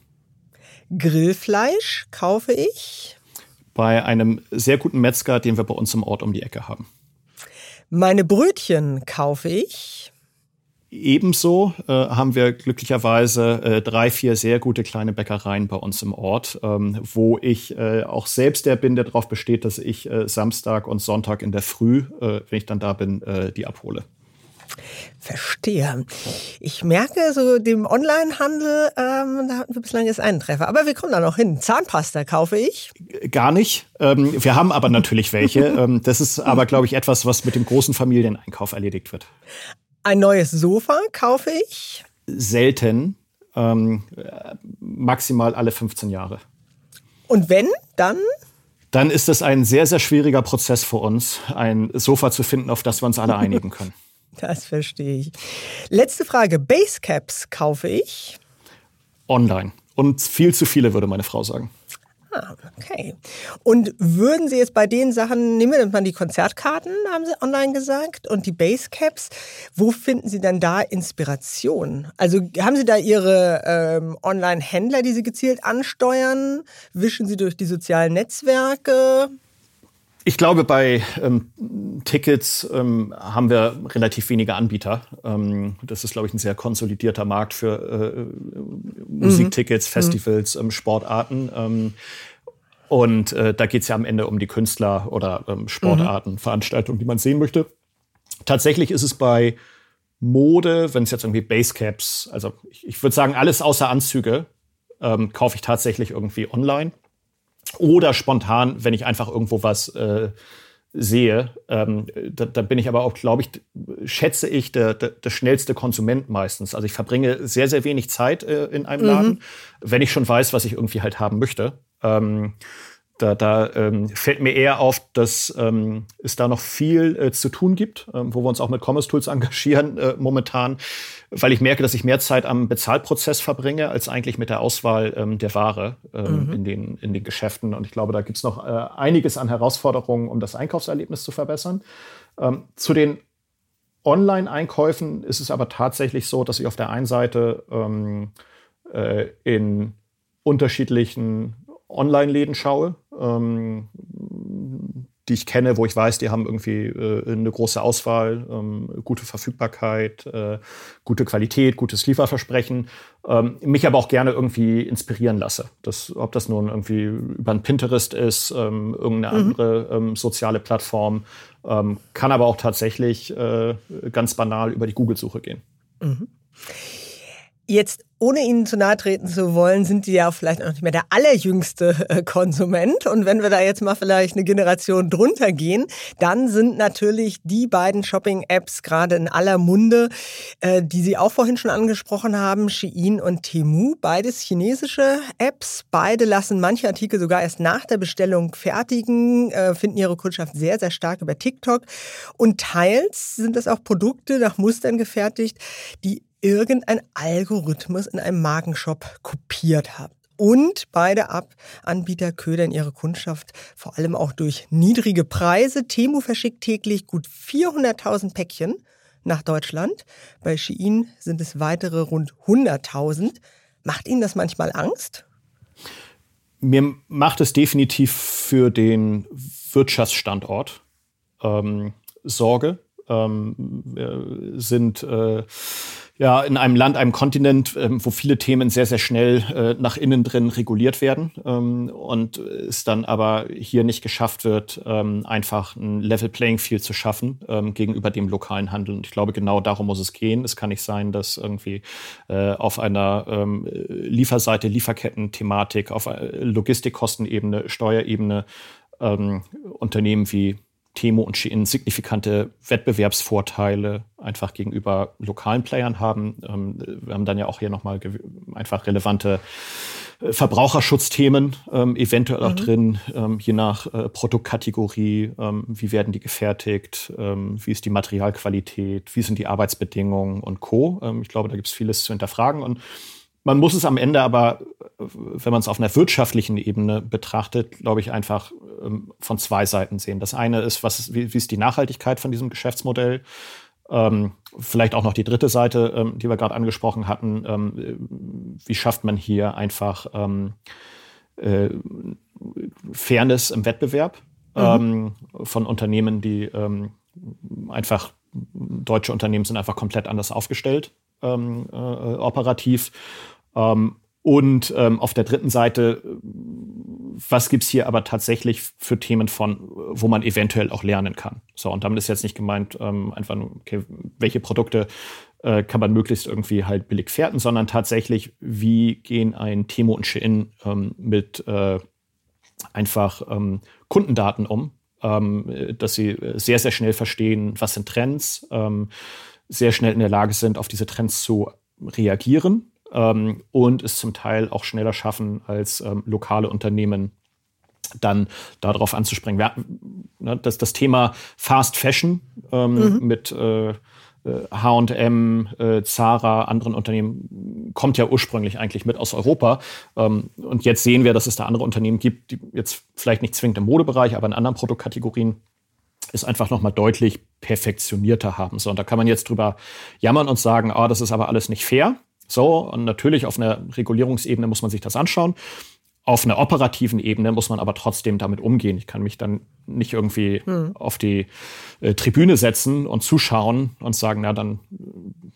Grillfleisch kaufe ich. Bei einem sehr guten Metzger, den wir bei uns im Ort um die Ecke haben. Meine Brötchen kaufe ich. Ebenso äh, haben wir glücklicherweise äh, drei, vier sehr gute kleine Bäckereien bei uns im Ort, ähm, wo ich äh, auch selbst der bin, der darauf besteht, dass ich äh, Samstag und Sonntag in der Früh, äh, wenn ich dann da bin, äh, die abhole. Verstehe. Ich merke, so dem Onlinehandel, ähm, da hatten wir bislang jetzt einen Treffer. Aber wir kommen da noch hin. Zahnpasta kaufe ich. Gar nicht. Ähm, wir haben aber natürlich welche. ähm, das ist aber, glaube ich, etwas, was mit dem großen Familieneinkauf erledigt wird. Ein neues Sofa kaufe ich. Selten. Ähm, maximal alle 15 Jahre. Und wenn, dann? Dann ist es ein sehr, sehr schwieriger Prozess für uns, ein Sofa zu finden, auf das wir uns alle einigen können. Das verstehe ich. Letzte Frage. Basecaps kaufe ich? Online. Und viel zu viele, würde meine Frau sagen. Ah, okay. Und würden Sie jetzt bei den Sachen, nehmen wir mal die Konzertkarten, haben Sie online gesagt, und die Basecaps, wo finden Sie denn da Inspiration? Also haben Sie da Ihre ähm, Online-Händler, die Sie gezielt ansteuern? Wischen Sie durch die sozialen Netzwerke? Ich glaube, bei ähm, Tickets ähm, haben wir relativ wenige Anbieter. Ähm, das ist, glaube ich, ein sehr konsolidierter Markt für äh, Musiktickets, mhm. Festivals, ähm, Sportarten. Ähm, und äh, da geht es ja am Ende um die Künstler oder ähm, Sportarten, mhm. Veranstaltungen, die man sehen möchte. Tatsächlich ist es bei Mode, wenn es jetzt irgendwie Basecaps, also ich, ich würde sagen, alles außer Anzüge, kaufe ich tatsächlich irgendwie online. Oder spontan, wenn ich einfach irgendwo was äh, sehe, ähm, da, da, bin ich aber auch, glaube ich, schätze ich, der, der, der, schnellste Konsument meistens. Also ich verbringe sehr, sehr wenig Zeit äh, in einem Laden, mhm. wenn ich schon weiß, was ich irgendwie halt haben möchte. Ähm, da, da ähm, fällt mir eher auf, dass ähm, es da noch viel äh, zu tun gibt, ähm, wo wir uns auch mit Commerce Tools engagieren äh, momentan, weil ich merke, dass ich mehr Zeit am Bezahlprozess verbringe, als eigentlich mit der Auswahl ähm, der Ware ähm, mhm. in, den, in den Geschäften. Und ich glaube, da gibt es noch äh, einiges an Herausforderungen, um das Einkaufserlebnis zu verbessern. Ähm, zu den Online-Einkäufen ist es aber tatsächlich so, dass ich auf der einen Seite äh, in unterschiedlichen Online-Läden schaue, ähm, die ich kenne, wo ich weiß, die haben irgendwie äh, eine große Auswahl, ähm, gute Verfügbarkeit, äh, gute Qualität, gutes Lieferversprechen, ähm, mich aber auch gerne irgendwie inspirieren lasse. Das, ob das nun irgendwie über ein Pinterest ist, ähm, irgendeine mhm. andere ähm, soziale Plattform, ähm, kann aber auch tatsächlich äh, ganz banal über die Google-Suche gehen. Mhm. Jetzt ohne Ihnen zu nahe treten zu wollen, sind Sie ja vielleicht auch nicht mehr der allerjüngste äh, Konsument. Und wenn wir da jetzt mal vielleicht eine Generation drunter gehen, dann sind natürlich die beiden Shopping-Apps gerade in aller Munde, äh, die Sie auch vorhin schon angesprochen haben, Shein und Temu. Beides chinesische Apps. Beide lassen manche Artikel sogar erst nach der Bestellung fertigen, äh, finden ihre Kundschaft sehr, sehr stark über TikTok. Und teils sind das auch Produkte nach Mustern gefertigt, die irgendein Algorithmus in einem Markenshop kopiert habt. Und beide Ab-Anbieter ködern ihre Kundschaft vor allem auch durch niedrige Preise. Temu verschickt täglich gut 400.000 Päckchen nach Deutschland. Bei Shein sind es weitere rund 100.000. Macht Ihnen das manchmal Angst? Mir macht es definitiv für den Wirtschaftsstandort ähm, Sorge. Ähm, sind äh, ja, in einem Land, einem Kontinent, ähm, wo viele Themen sehr, sehr schnell äh, nach innen drin reguliert werden ähm, und es dann aber hier nicht geschafft wird, ähm, einfach ein Level Playing Field zu schaffen ähm, gegenüber dem lokalen Handel. Und ich glaube, genau darum muss es gehen. Es kann nicht sein, dass irgendwie äh, auf einer ähm, Lieferseite, Lieferketten-Thematik, auf äh, Logistikkostenebene, Steuerebene ähm, Unternehmen wie Temo und Shein signifikante Wettbewerbsvorteile einfach gegenüber lokalen Playern haben. Ähm, wir haben dann ja auch hier nochmal einfach relevante äh, Verbraucherschutzthemen ähm, eventuell auch mhm. drin, ähm, je nach äh, Produktkategorie, ähm, wie werden die gefertigt, ähm, wie ist die Materialqualität, wie sind die Arbeitsbedingungen und Co. Ähm, ich glaube, da gibt es vieles zu hinterfragen und man muss es am Ende aber, wenn man es auf einer wirtschaftlichen Ebene betrachtet, glaube ich, einfach ähm, von zwei Seiten sehen. Das eine ist, was, wie, wie ist die Nachhaltigkeit von diesem Geschäftsmodell? Ähm, vielleicht auch noch die dritte Seite, ähm, die wir gerade angesprochen hatten. Ähm, wie schafft man hier einfach ähm, äh, Fairness im Wettbewerb mhm. Von Unternehmen, die einfach, deutsche Unternehmen sind einfach komplett anders aufgestellt äh, operativ. Und auf der dritten Seite, was gibt's hier aber tatsächlich für Themen von, wo man eventuell auch lernen kann? So, und damit ist jetzt nicht gemeint, ähm, einfach okay, welche Produkte äh, kann man möglichst irgendwie halt billig fährten, sondern tatsächlich, wie gehen ein Temo und Shein ähm, mit äh, einfach ähm, Kundendaten um, ähm, dass sie sehr, sehr schnell verstehen, was sind Trends, ähm, sehr schnell in der Lage sind, auf diese Trends zu reagieren ähm, und es zum Teil auch schneller schaffen als ähm, lokale Unternehmen dann darauf anzuspringen. Wir, ne, das, das Thema Fast Fashion ähm, mhm. mit äh, H&M, äh, Zara, anderen Unternehmen kommt ja ursprünglich eigentlich mit aus Europa. Ähm, und jetzt sehen wir, dass es da andere Unternehmen gibt, die jetzt vielleicht nicht zwingend im Modebereich, aber in anderen Produktkategorien es einfach nochmal deutlich perfektionierter haben. So, und da kann man jetzt drüber jammern und sagen, ah, das ist aber alles nicht fair. So, und natürlich auf einer Regulierungsebene muss man sich das anschauen. Auf einer operativen Ebene muss man aber trotzdem damit umgehen. Ich kann mich dann nicht irgendwie hm. auf die äh, Tribüne setzen und zuschauen und sagen, na, dann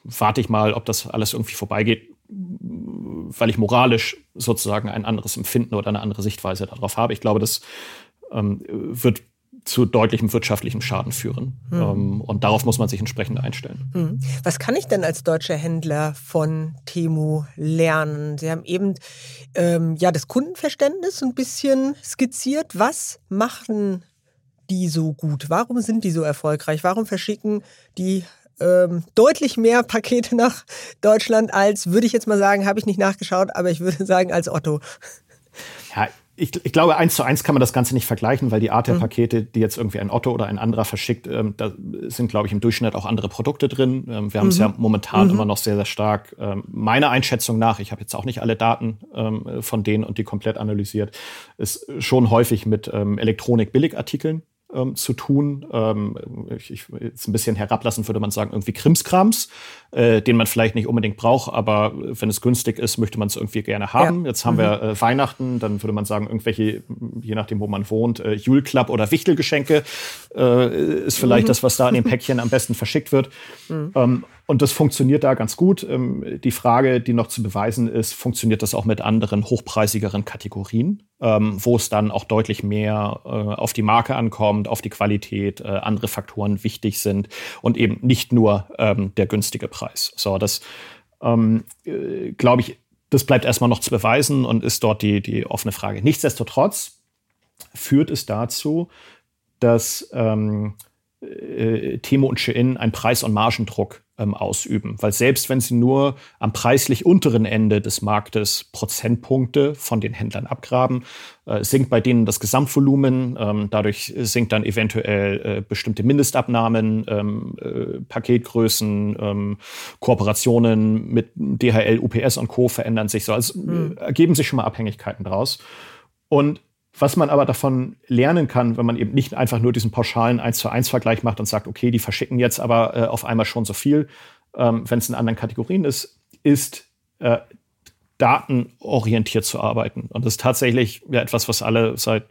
warte ich mal, ob das alles irgendwie vorbeigeht, weil ich moralisch sozusagen ein anderes Empfinden oder eine andere Sichtweise darauf habe. Ich glaube, das ähm, wird zu deutlichem wirtschaftlichem Schaden führen. Mhm. und darauf muss man sich entsprechend einstellen. Mhm. Was kann ich denn als deutscher Händler von Temu lernen? Sie haben eben ähm, ja das Kundenverständnis ein bisschen skizziert. Was machen die so gut? Warum sind die so erfolgreich? Warum verschicken die ähm, deutlich mehr Pakete nach Deutschland als, würde ich jetzt mal sagen, habe ich nicht nachgeschaut, aber ich würde sagen, als Otto. Ja, ich, ich, glaube, eins zu eins kann man das Ganze nicht vergleichen, weil die Art der mhm. Pakete, die jetzt irgendwie ein Otto oder ein anderer verschickt, ähm, da sind, glaube ich, im Durchschnitt auch andere Produkte drin. Ähm, wir haben es mhm. ja momentan mhm. immer noch sehr, sehr stark. Ähm, meiner Einschätzung nach, ich habe jetzt auch nicht alle Daten ähm, von denen und die komplett analysiert, ist schon häufig mit ähm, Elektronik-Billigartikeln ähm, zu tun. Ähm, ich, ich jetzt ein bisschen herablassen würde man sagen, irgendwie Krimskrams, äh, den man vielleicht nicht unbedingt braucht, aber wenn es günstig ist, möchte man es irgendwie gerne haben. Ja. Jetzt haben mhm. wir äh, Weihnachten, dann würde man sagen, irgendwelche, je nachdem, wo man wohnt, äh, Julklapp oder Wichtelgeschenke äh, ist vielleicht mhm. das, was da in den Päckchen am besten verschickt wird. Mhm. Ähm, und das funktioniert da ganz gut. Ähm, die Frage, die noch zu beweisen ist, funktioniert das auch mit anderen hochpreisigeren Kategorien, ähm, wo es dann auch deutlich mehr äh, auf die Marke ankommt, auf die Qualität, äh, andere Faktoren wichtig sind und eben nicht nur ähm, der günstige Preis. So, das äh, glaube ich, das bleibt erstmal noch zu beweisen und ist dort die, die offene Frage. Nichtsdestotrotz führt es dazu, dass ähm, äh, Temo und Shein einen Preis- und Margendruck ähm, ausüben. Weil selbst wenn sie nur am preislich unteren Ende des Marktes Prozentpunkte von den Händlern abgraben, äh, sinkt bei denen das Gesamtvolumen. Ähm, dadurch sinkt dann eventuell äh, bestimmte Mindestabnahmen, ähm, äh, Paketgrößen, ähm, Kooperationen mit DHL, UPS und Co. verändern sich so. Also mhm. ergeben sich schon mal Abhängigkeiten draus. Und was man aber davon lernen kann, wenn man eben nicht einfach nur diesen pauschalen 1 zu 1 Vergleich macht und sagt, okay, die verschicken jetzt aber äh, auf einmal schon so viel, ähm, wenn es in anderen Kategorien ist, ist, äh, datenorientiert zu arbeiten. Und das ist tatsächlich ja, etwas, was alle seit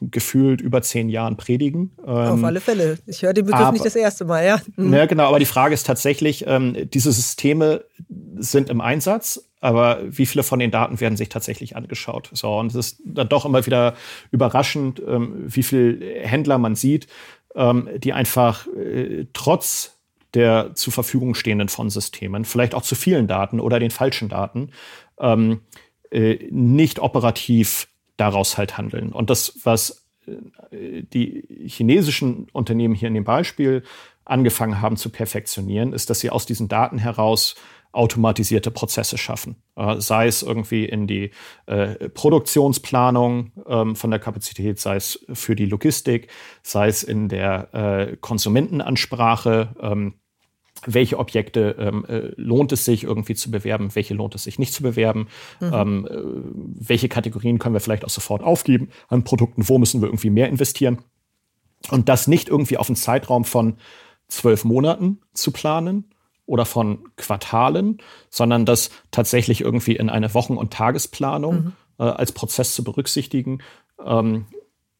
gefühlt über zehn Jahren predigen. Auf ähm, alle Fälle. Ich höre den Begriff aber, nicht das erste Mal, ja. Mhm. Ja, genau. Aber die Frage ist tatsächlich, ähm, diese Systeme sind im Einsatz, aber wie viele von den Daten werden sich tatsächlich angeschaut? So, und es ist dann doch immer wieder überraschend, ähm, wie viele Händler man sieht, ähm, die einfach äh, trotz der zur Verfügung stehenden von Systemen, vielleicht auch zu vielen Daten oder den falschen Daten, ähm, äh, nicht operativ daraus halt handeln. Und das, was äh, die chinesischen Unternehmen hier in dem Beispiel angefangen haben zu perfektionieren, ist, dass sie aus diesen Daten heraus automatisierte Prozesse schaffen. Äh, sei es irgendwie in die äh, Produktionsplanung ähm, von der Kapazität, sei es für die Logistik, sei es in der äh, Konsumentenansprache. Ähm, welche Objekte ähm, äh, lohnt es sich irgendwie zu bewerben, welche lohnt es sich nicht zu bewerben, mhm. ähm, äh, welche Kategorien können wir vielleicht auch sofort aufgeben an Produkten, wo müssen wir irgendwie mehr investieren. Und das nicht irgendwie auf einen Zeitraum von zwölf Monaten zu planen, oder von Quartalen, sondern das tatsächlich irgendwie in eine Wochen- und Tagesplanung mhm. äh, als Prozess zu berücksichtigen, ähm,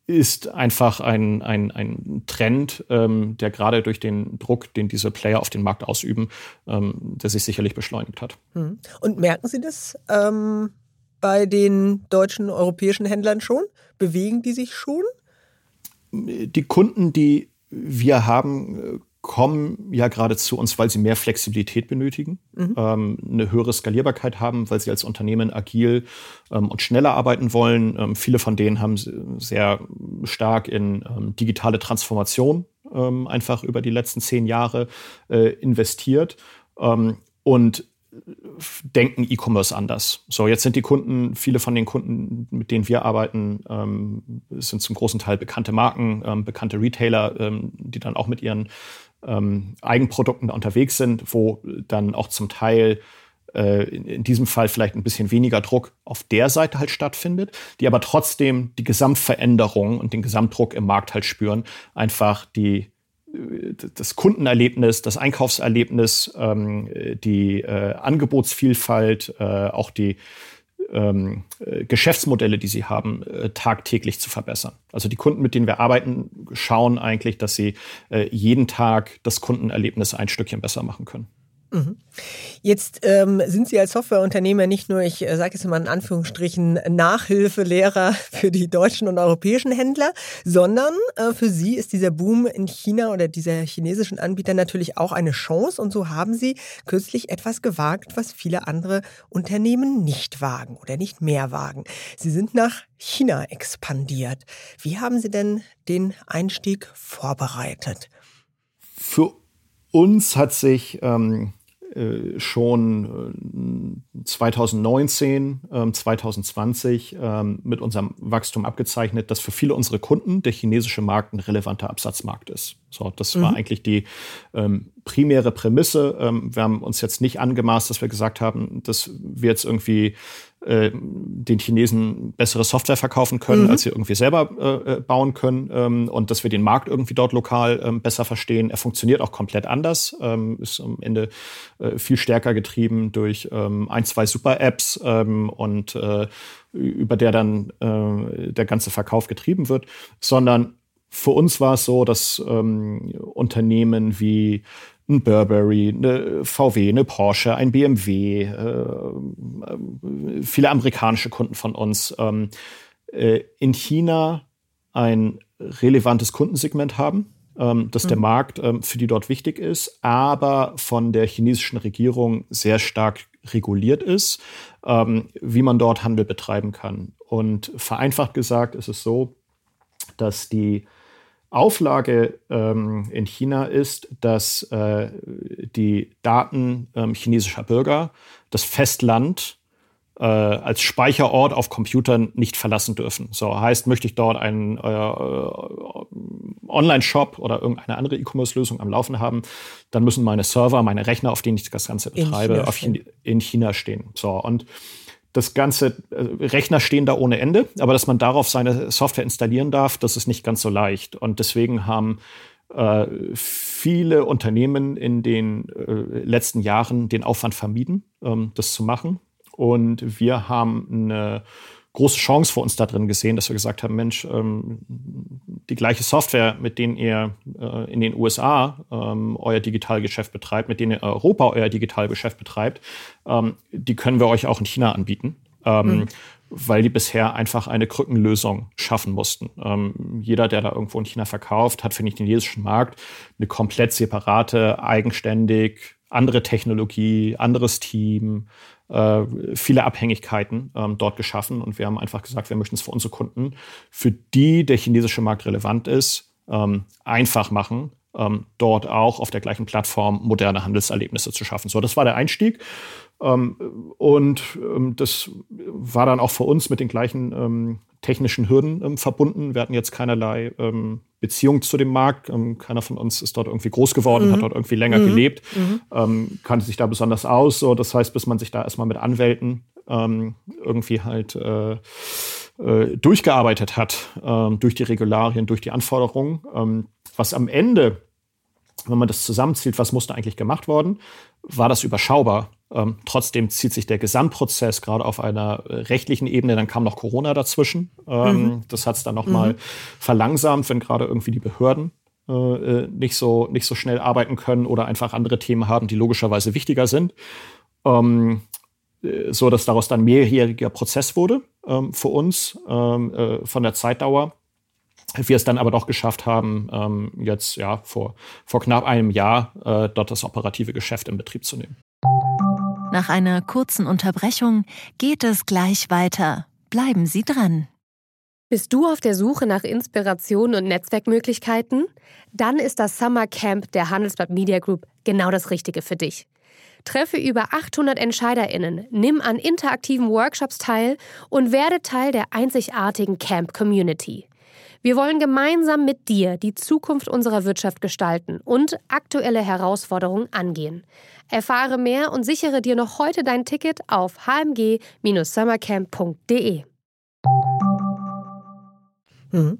ist einfach ein, ein, ein Trend, ähm, der gerade durch den Druck, den diese Player auf den Markt ausüben, ähm, der sich sicherlich beschleunigt hat. Mhm. Und merken Sie das ähm, bei den deutschen, europäischen Händlern schon? Bewegen die sich schon? Die Kunden, die wir haben, äh, kommen ja gerade zu uns, weil sie mehr Flexibilität benötigen, mhm. ähm, eine höhere Skalierbarkeit haben, weil sie als Unternehmen agil ähm, und schneller arbeiten wollen. Ähm, viele von denen haben sehr stark in ähm, digitale Transformation ähm, einfach über die letzten zehn Jahre äh, investiert ähm, und denken E-Commerce anders. So, jetzt sind die Kunden, viele von den Kunden, mit denen wir arbeiten, ähm, sind zum großen Teil bekannte Marken, ähm, bekannte Retailer, ähm, die dann auch mit ihren ähm, Eigenprodukten unterwegs sind, wo dann auch zum Teil äh, in, diesem Fall vielleicht ein bisschen weniger Druck auf der Seite halt stattfindet, die aber trotzdem die Gesamtveränderung und den Gesamtdruck im Markt halt spüren, einfach die äh, das Kundenerlebnis, das Einkaufserlebnis, ähm, die äh, Angebotsvielfalt, auch die ähm, äh, Geschäftsmodelle, die sie haben, äh, tagtäglich zu verbessern. Also die Kunden, mit denen wir arbeiten, schauen eigentlich, dass sie äh, jeden Tag das Kundenerlebnis ein Stückchen besser machen können. Mhm. Jetzt ähm, sind Sie als Softwareunternehmer nicht nur, ich äh, sage jetzt mal in Anführungsstrichen, Nachhilfelehrer für die deutschen und europäischen Händler, sondern äh, für Sie ist dieser Boom in China oder dieser chinesischen Anbieter natürlich auch eine Chance. Und so haben Sie kürzlich etwas gewagt, was viele andere Unternehmen nicht wagen oder nicht mehr wagen. Sie sind nach China expandiert. Wie haben Sie denn den Einstieg vorbereitet? Für uns hat sich ähm, äh, schon 2019, äh, 2020 ähm, ähm, mit unserem Wachstum abgezeichnet, dass für viele unserer Kunden der chinesische Markt ein relevanter Absatzmarkt ist. So, das mhm. war eigentlich die ähm, primäre Prämisse. Ähm, wir haben uns jetzt nicht angemaßt, dass wir gesagt haben, dass wir jetzt irgendwie äh, den Chinesen bessere Software verkaufen können, mhm. als sie irgendwie selber äh, äh, bauen können ähm, und dass wir den Markt irgendwie dort lokal ähm, besser verstehen. Er funktioniert auch komplett anders, ähm, ist am Ende äh, viel stärker getrieben durch ähm, ein, zwei Super-Apps ähm, und äh, über der dann äh, der ganze Verkauf getrieben wird, sondern für uns war es so, dass ähm, Unternehmen wie ein Burberry, eine VW, eine Porsche, ein BMW, äh, äh, viele amerikanische Kunden von uns ähm, äh, in China ein relevantes Kundensegment haben, ähm, dass mhm. der Markt ähm, für die dort wichtig ist, aber von der chinesischen Regierung sehr stark reguliert ist, ähm, wie man dort Handel betreiben kann. Und vereinfacht gesagt ist es so, dass die Auflage ähm, in China ist, dass äh, die Daten ähm, chinesischer Bürger das Festland äh, als Speicherort auf Computern nicht verlassen dürfen. So heißt, möchte ich dort einen äh, Online-Shop oder irgendeine andere E-Commerce-Lösung am Laufen haben, dann müssen meine Server, meine Rechner, auf denen ich das Ganze betreibe, in China, China, in China stehen. So und das ganze äh, Rechner stehen da ohne Ende, aber dass man darauf seine Software installieren darf, das ist nicht ganz so leicht. Und deswegen haben äh, viele Unternehmen in den äh, letzten Jahren den Aufwand vermieden, ähm, das zu machen Und wir haben eine große Chance für uns da drin gesehen, dass wir gesagt haben, Mensch, ähm, die gleiche Software, mit denen ihr äh, in den USA ähm, euer Digitalgeschäft betreibt, mit denen ihr Europa euer Digitalgeschäft betreibt, ähm, die können wir euch auch in China anbieten. Mhm. Weil die bisher einfach eine Krückenlösung schaffen mussten. Ähm, jeder, der da irgendwo in China verkauft, hat für den chinesischen Markt eine komplett separate, eigenständig, andere Technologie, anderes Team, äh, viele Abhängigkeiten ähm, dort geschaffen. Und wir haben einfach gesagt, wir möchten es für unsere Kunden, für die der chinesische Markt relevant ist, ähm, einfach machen, ähm, dort auch auf der gleichen Plattform moderne Handelserlebnisse zu schaffen. So, das war der Einstieg. Ähm, und ähm, das war dann auch für uns mit den gleichen ähm, technischen Hürden ähm, verbunden. Wir hatten jetzt keinerlei ähm, Beziehung zu dem Markt. Ähm, keiner von uns ist dort irgendwie groß geworden, mhm. hat dort irgendwie länger mhm. gelebt, mhm. Ähm, kannte sich da besonders aus. So, das heißt, bis man sich da erstmal mit Anwälten ähm, irgendwie halt äh, äh, durchgearbeitet hat, ähm, durch die Regularien, durch die Anforderungen, was am Ende wenn man das zusammenzieht, was musste eigentlich gemacht worden, war das überschaubar. Ähm, trotzdem zieht sich der Gesamtprozess gerade auf einer äh, rechtlichen Ebene, dann kam noch Corona dazwischen. Ähm, mhm. Das hat es dann nochmal mhm. verlangsamt, wenn gerade irgendwie die Behörden äh, äh, nicht, so, nicht so schnell arbeiten können oder einfach andere Themen haben, die logischerweise wichtiger sind. Ähm, äh, so dass daraus dann mehrjähriger Prozess wurde ähm, für uns ähm, äh, von der Zeitdauer wir es dann aber doch geschafft haben, ähm, jetzt ja vor, vor knapp einem Jahr äh, dort das operative Geschäft in Betrieb zu nehmen. Nach einer kurzen Unterbrechung geht es gleich weiter. Bleiben Sie dran. Bist du auf der Suche nach Inspiration und Netzwerkmöglichkeiten? Dann ist das Summer Camp der Handelsblatt Media Group genau das Richtige für dich. Treffe über 800 EntscheiderInnen, nimm an interaktiven Workshops teil und werde Teil der einzigartigen Camp Community. Wir wollen gemeinsam mit dir die Zukunft unserer Wirtschaft gestalten und aktuelle Herausforderungen angehen. Erfahre mehr und sichere dir noch heute dein Ticket auf hmg-summercamp.de. Mhm.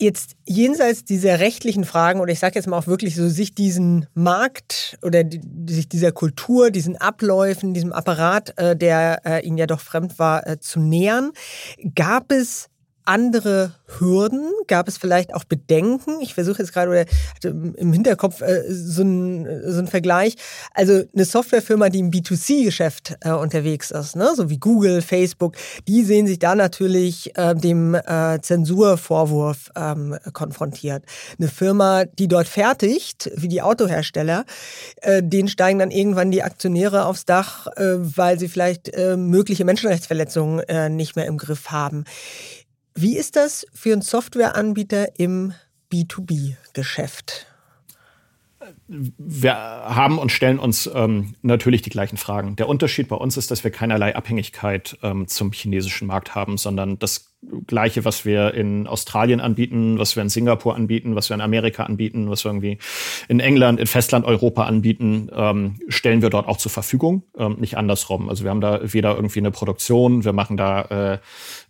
Jetzt jenseits dieser rechtlichen Fragen oder ich sage jetzt mal auch wirklich so, sich diesen Markt oder die, sich dieser Kultur, diesen Abläufen, diesem Apparat, äh, der äh, Ihnen ja doch fremd war, äh, zu nähern, gab es andere Hürden? Gab es vielleicht auch Bedenken? Ich versuche jetzt gerade oder im Hinterkopf äh, so einen so Vergleich. Also eine Softwarefirma, die im B2C-Geschäft äh, unterwegs ist, ne? so wie Google, Facebook, die sehen sich da natürlich äh, dem äh, Zensurvorwurf ähm, konfrontiert. Eine Firma, die dort fertigt, wie die Autohersteller, äh, denen steigen dann irgendwann die Aktionäre aufs Dach, äh, weil sie vielleicht äh, mögliche Menschenrechtsverletzungen nicht mehr im Griff haben. Wie ist das für einen Softwareanbieter im B2B-Geschäft? Wir haben und stellen uns ähm, natürlich die gleichen Fragen. Der Unterschied bei uns ist, dass wir keinerlei Abhängigkeit ähm, zum chinesischen Markt haben, sondern das Gleiche, was wir in Australien anbieten, was wir in Singapur anbieten, was wir in Amerika anbieten, was wir irgendwie in England, in Festlandeuropa anbieten, ähm, stellen wir dort auch zur Verfügung, ähm, nicht andersrum. Also wir haben da weder irgendwie eine Produktion, wir machen da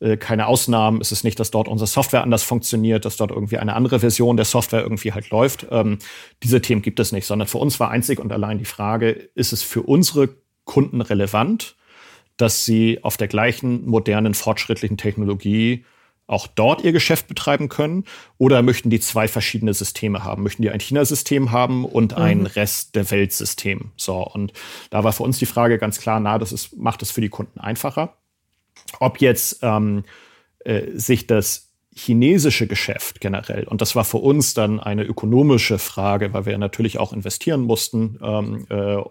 äh, äh, keine Ausnahmen. Es ist nicht, dass dort unsere Software anders funktioniert, dass dort irgendwie eine andere Version der Software irgendwie halt läuft. Ähm, diese Themen gibt es nicht, sondern für uns war einzig und allein die Frage, ist es für unsere Kunden relevant? Dass sie auf der gleichen modernen, fortschrittlichen Technologie auch dort ihr Geschäft betreiben können? Oder möchten die zwei verschiedene Systeme haben? Möchten die ein China-System haben und mhm. ein Rest der Welt-System? So, und da war für uns die Frage ganz klar, na, das ist, macht es für die Kunden einfacher. Ob jetzt ähm, äh, sich das chinesische Geschäft generell, und das war für uns dann eine ökonomische Frage, weil wir natürlich auch investieren mussten ähm, äh,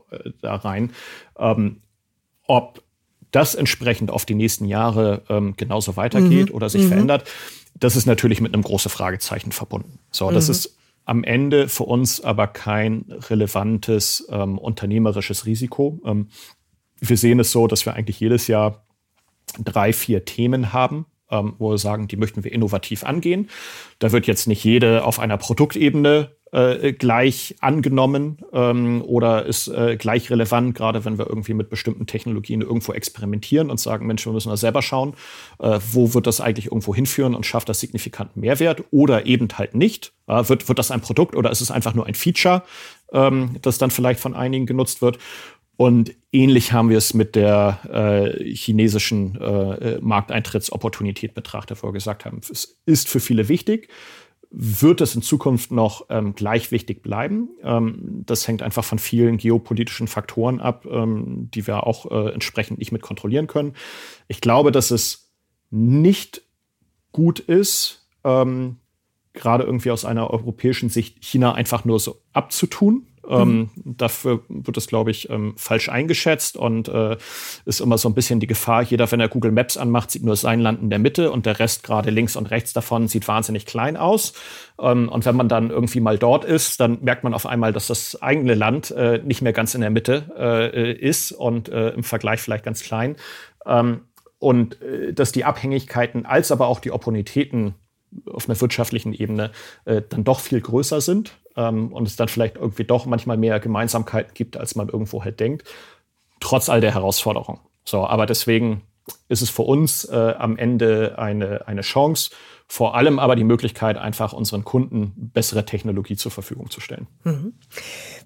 da rein, ähm, ob das entsprechend auf die nächsten Jahre ähm, genauso weitergeht mhm. oder sich mhm. verändert, das ist natürlich mit einem großen Fragezeichen verbunden. So, das mhm. ist am Ende für uns aber kein relevantes ähm, unternehmerisches Risiko. Ähm, wir sehen es so, dass wir eigentlich jedes Jahr drei, vier Themen haben, ähm, wo wir sagen, die möchten wir innovativ angehen. Da wird jetzt nicht jede auf einer Produktebene äh, gleich angenommen ähm, oder ist äh, gleich relevant, gerade wenn wir irgendwie mit bestimmten Technologien irgendwo experimentieren und sagen, Mensch, wir müssen da selber schauen, äh, wo wird das eigentlich irgendwo hinführen und schafft das signifikanten Mehrwert oder eben halt nicht. Wird, wird das ein Produkt oder ist es einfach nur ein Feature, ähm, das dann vielleicht von einigen genutzt wird? Und ähnlich haben wir es mit der äh, chinesischen äh, Markteintrittsopportunität betrachtet, wo wir gesagt haben, es ist für viele wichtig. Wird es in Zukunft noch ähm, gleich wichtig bleiben? Ähm, das hängt einfach von vielen geopolitischen Faktoren ab, ähm, die wir auch äh, entsprechend nicht mit kontrollieren können. Ich glaube, dass es nicht gut ist, ähm, gerade irgendwie aus einer europäischen Sicht China einfach nur so abzutun ähm, mhm. Dafür wird es, glaube ich, ähm, falsch eingeschätzt und äh, ist immer so ein bisschen die Gefahr, jeder, wenn er Google Maps anmacht, sieht nur sein Land in der Mitte und der Rest gerade links und rechts davon sieht wahnsinnig klein aus. Ähm, und wenn man dann irgendwie mal dort ist, dann merkt man auf einmal, dass das eigene Land äh, nicht mehr ganz in der Mitte äh, ist und äh, im Vergleich vielleicht ganz klein. Ähm, und äh, dass die Abhängigkeiten als aber auch die Opportunitäten auf einer wirtschaftlichen Ebene äh, dann doch viel größer sind ähm, und es dann vielleicht irgendwie doch manchmal mehr Gemeinsamkeiten gibt, als man irgendwo halt denkt, trotz all der Herausforderungen. So, aber deswegen ist es für uns äh, am Ende eine, eine Chance, vor allem aber die Möglichkeit, einfach unseren Kunden bessere Technologie zur Verfügung zu stellen. Mhm.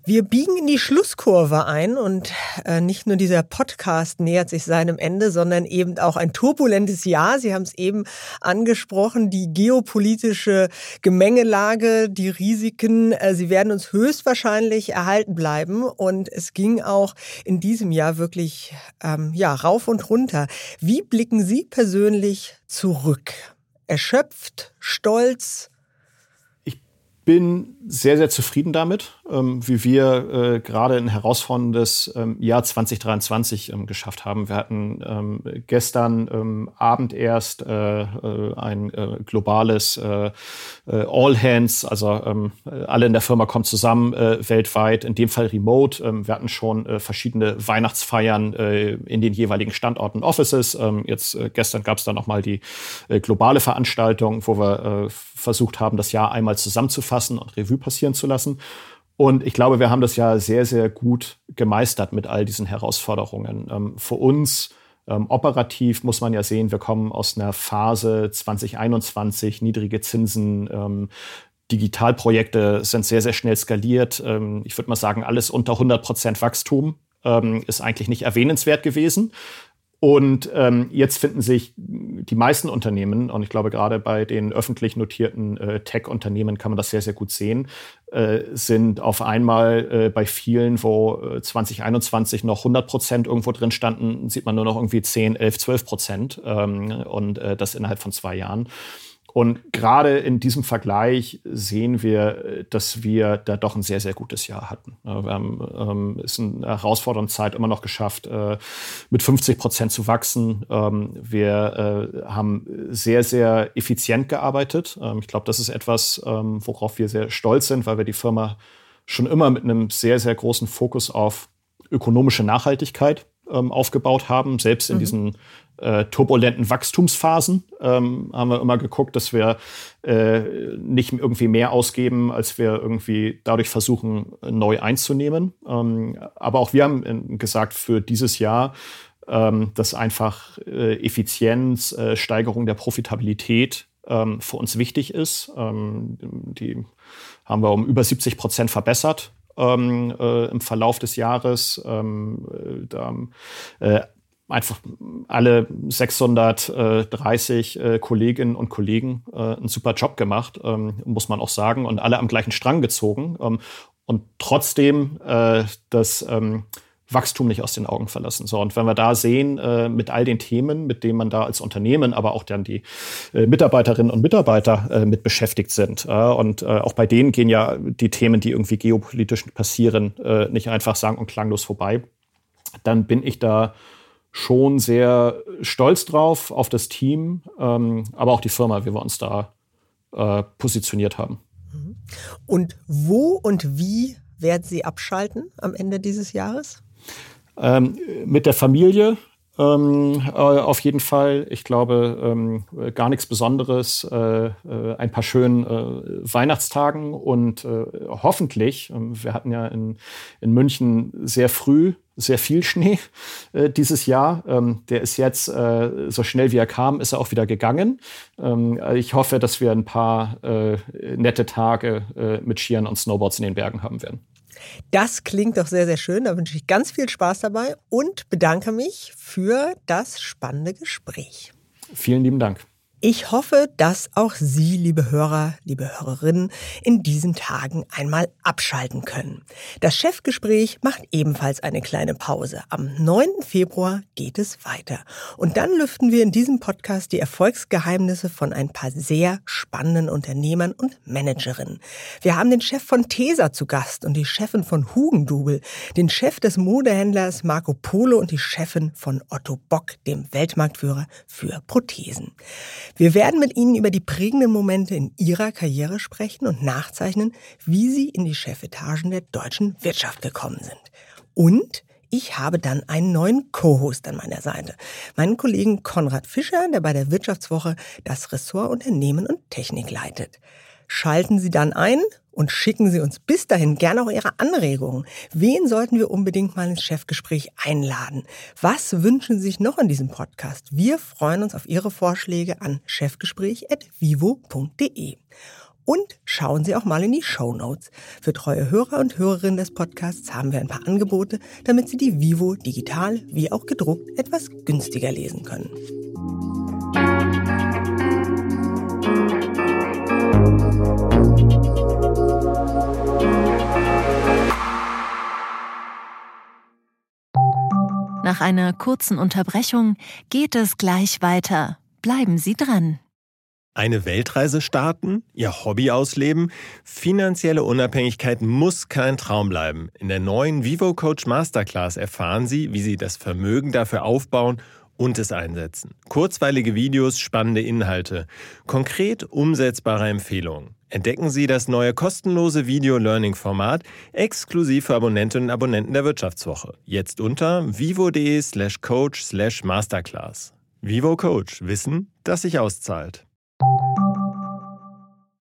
Wir biegen in die Schlusskurve ein und äh, nicht nur dieser Podcast nähert sich seinem Ende, sondern eben auch ein turbulentes Jahr. Sie haben es eben angesprochen, die geopolitische Gemengelage, die Risiken, äh, sie werden uns höchstwahrscheinlich erhalten bleiben und es ging auch in diesem Jahr wirklich ähm, ja rauf und runter. Wie blicken Sie persönlich zurück? Erschöpft, stolz? Bin sehr, sehr zufrieden damit, ähm, wie wir äh, gerade ein herausforderndes ähm, Jahr 2023 ähm, geschafft haben. Wir hatten ähm, gestern ähm, Abend erst äh, äh, ein äh, globales äh, äh, All Hands, also ähm, alle in der Firma kommen zusammen weltweit, in dem Fall remote. wir hatten schon verschiedene Weihnachtsfeiern in den jeweiligen Standorten Offices. jetzt gestern gab es dann nochmal die globale Veranstaltung, wo wir versucht haben, das Jahr einmal zusammenzufassen und Revue passieren zu lassen. Und ich glaube, wir haben das ja sehr, sehr gut gemeistert mit all diesen Herausforderungen. Ähm, für uns ähm, operativ muss man ja sehen, wir kommen aus einer Phase 2021, niedrige Zinsen, ähm, Digitalprojekte sind sehr, sehr schnell skaliert. Ähm, ich würde mal sagen, alles unter 100 Prozent Wachstum ähm, ist eigentlich nicht erwähnenswert gewesen. Und ähm, jetzt finden sich die meisten Unternehmen, und ich glaube gerade bei den öffentlich notierten äh, Tech-Unternehmen kann man das sehr, sehr gut sehen, äh, sind auf einmal äh, bei vielen, wo äh, 2021 noch 100 Prozent irgendwo drin standen, sieht man nur noch irgendwie 10, 11, 12 Prozent ähm, und äh, das innerhalb von zwei Jahren. Und gerade in diesem Vergleich sehen wir, dass wir da doch ein sehr, sehr gutes Jahr hatten. Wir haben ähm, es in einer herausfordernden Zeit immer noch geschafft, äh, mit 50 Prozent zu wachsen. Ähm, wir äh, haben sehr, sehr effizient gearbeitet. Ähm, ich glaube, das ist etwas, worauf wir sehr stolz sind, weil wir die Firma schon immer mit einem sehr, sehr großen Fokus auf ökonomische Nachhaltigkeit aufgebaut haben, selbst in mhm. diesen äh, turbulenten Wachstumsphasen ähm, haben wir immer geguckt, dass wir äh, nicht irgendwie mehr ausgeben, als wir irgendwie dadurch versuchen, neu einzunehmen. Ähm, aber auch wir haben äh, gesagt, für dieses Jahr, ähm, dass einfach äh, Effizienz, äh, Steigerung der Profitabilität ähm, für uns wichtig ist. Ähm, die haben wir um über 70 Prozent verbessert. Ähm, äh, im Verlauf des Jahres. Ähm, äh, äh, einfach alle 630 äh, Kolleginnen und Kollegen äh, einen super Job gemacht, ähm, muss man auch sagen, und alle am gleichen Strang gezogen ähm, und trotzdem äh, das ähm, Wachstum nicht aus den Augen verlassen. So, und wenn wir da sehen, äh, mit all den Themen, mit denen man da als Unternehmen, aber auch dann die äh, Mitarbeiterinnen und Mitarbeiter äh, mit beschäftigt sind. Äh, und äh, auch bei denen gehen ja die Themen, die irgendwie geopolitisch passieren, äh, nicht einfach sang- und klanglos vorbei. Dann bin ich da schon sehr stolz drauf, auf das Team, ähm, aber auch die Firma, wie wir uns da äh, positioniert haben. Mhm. Und wo und wie werden Sie abschalten am Ende dieses Jahres? Ähm, mit der Familie ähm, äh, auf jeden Fall. Ich glaube, ähm, gar nichts Besonderes. Äh, äh, ein paar schönen äh, Weihnachtstagen und äh, hoffentlich, ähm, wir hatten ja in, in München sehr früh sehr viel Schnee äh, dieses Jahr. Ähm, der ist jetzt, äh, so schnell wie er kam, ist er auch wieder gegangen. Ähm, ich hoffe, dass wir ein paar äh, nette Tage äh, mit Skiern und Snowboards in den Bergen haben werden. Das klingt doch sehr, sehr schön. Da wünsche ich ganz viel Spaß dabei und bedanke mich für das spannende Gespräch. Vielen lieben Dank. Ich hoffe, dass auch Sie, liebe Hörer, liebe Hörerinnen, in diesen Tagen einmal abschalten können. Das Chefgespräch macht ebenfalls eine kleine Pause. Am 9. Februar geht es weiter. Und dann lüften wir in diesem Podcast die Erfolgsgeheimnisse von ein paar sehr spannenden Unternehmern und Managerinnen. Wir haben den Chef von Tesa zu Gast und die Chefin von Hugendubel, den Chef des Modehändlers Marco Polo und die Chefin von Otto Bock, dem Weltmarktführer für Prothesen. Wir werden mit Ihnen über die prägenden Momente in Ihrer Karriere sprechen und nachzeichnen, wie Sie in die Chefetagen der deutschen Wirtschaft gekommen sind. Und ich habe dann einen neuen Co-Host an meiner Seite. Meinen Kollegen Konrad Fischer, der bei der Wirtschaftswoche das Ressort Unternehmen und Technik leitet. Schalten Sie dann ein und schicken Sie uns bis dahin gerne auch Ihre Anregungen. Wen sollten wir unbedingt mal ins Chefgespräch einladen? Was wünschen Sie sich noch in diesem Podcast? Wir freuen uns auf Ihre Vorschläge an chefgespräch.vivo.de. Und schauen Sie auch mal in die Show Notes. Für treue Hörer und Hörerinnen des Podcasts haben wir ein paar Angebote, damit Sie die Vivo digital wie auch gedruckt etwas günstiger lesen können. Nach einer kurzen Unterbrechung geht es gleich weiter. Bleiben Sie dran. Eine Weltreise starten, Ihr Hobby ausleben, finanzielle Unabhängigkeit muss kein Traum bleiben. In der neuen Vivo Coach Masterclass erfahren Sie, wie Sie das Vermögen dafür aufbauen und es einsetzen. Kurzweilige Videos, spannende Inhalte, konkret umsetzbare Empfehlungen. Entdecken Sie das neue kostenlose Video-Learning-Format exklusiv für Abonnentinnen und Abonnenten der Wirtschaftswoche. Jetzt unter vivo.de slash coach slash masterclass. Vivo Coach. Wissen, das sich auszahlt.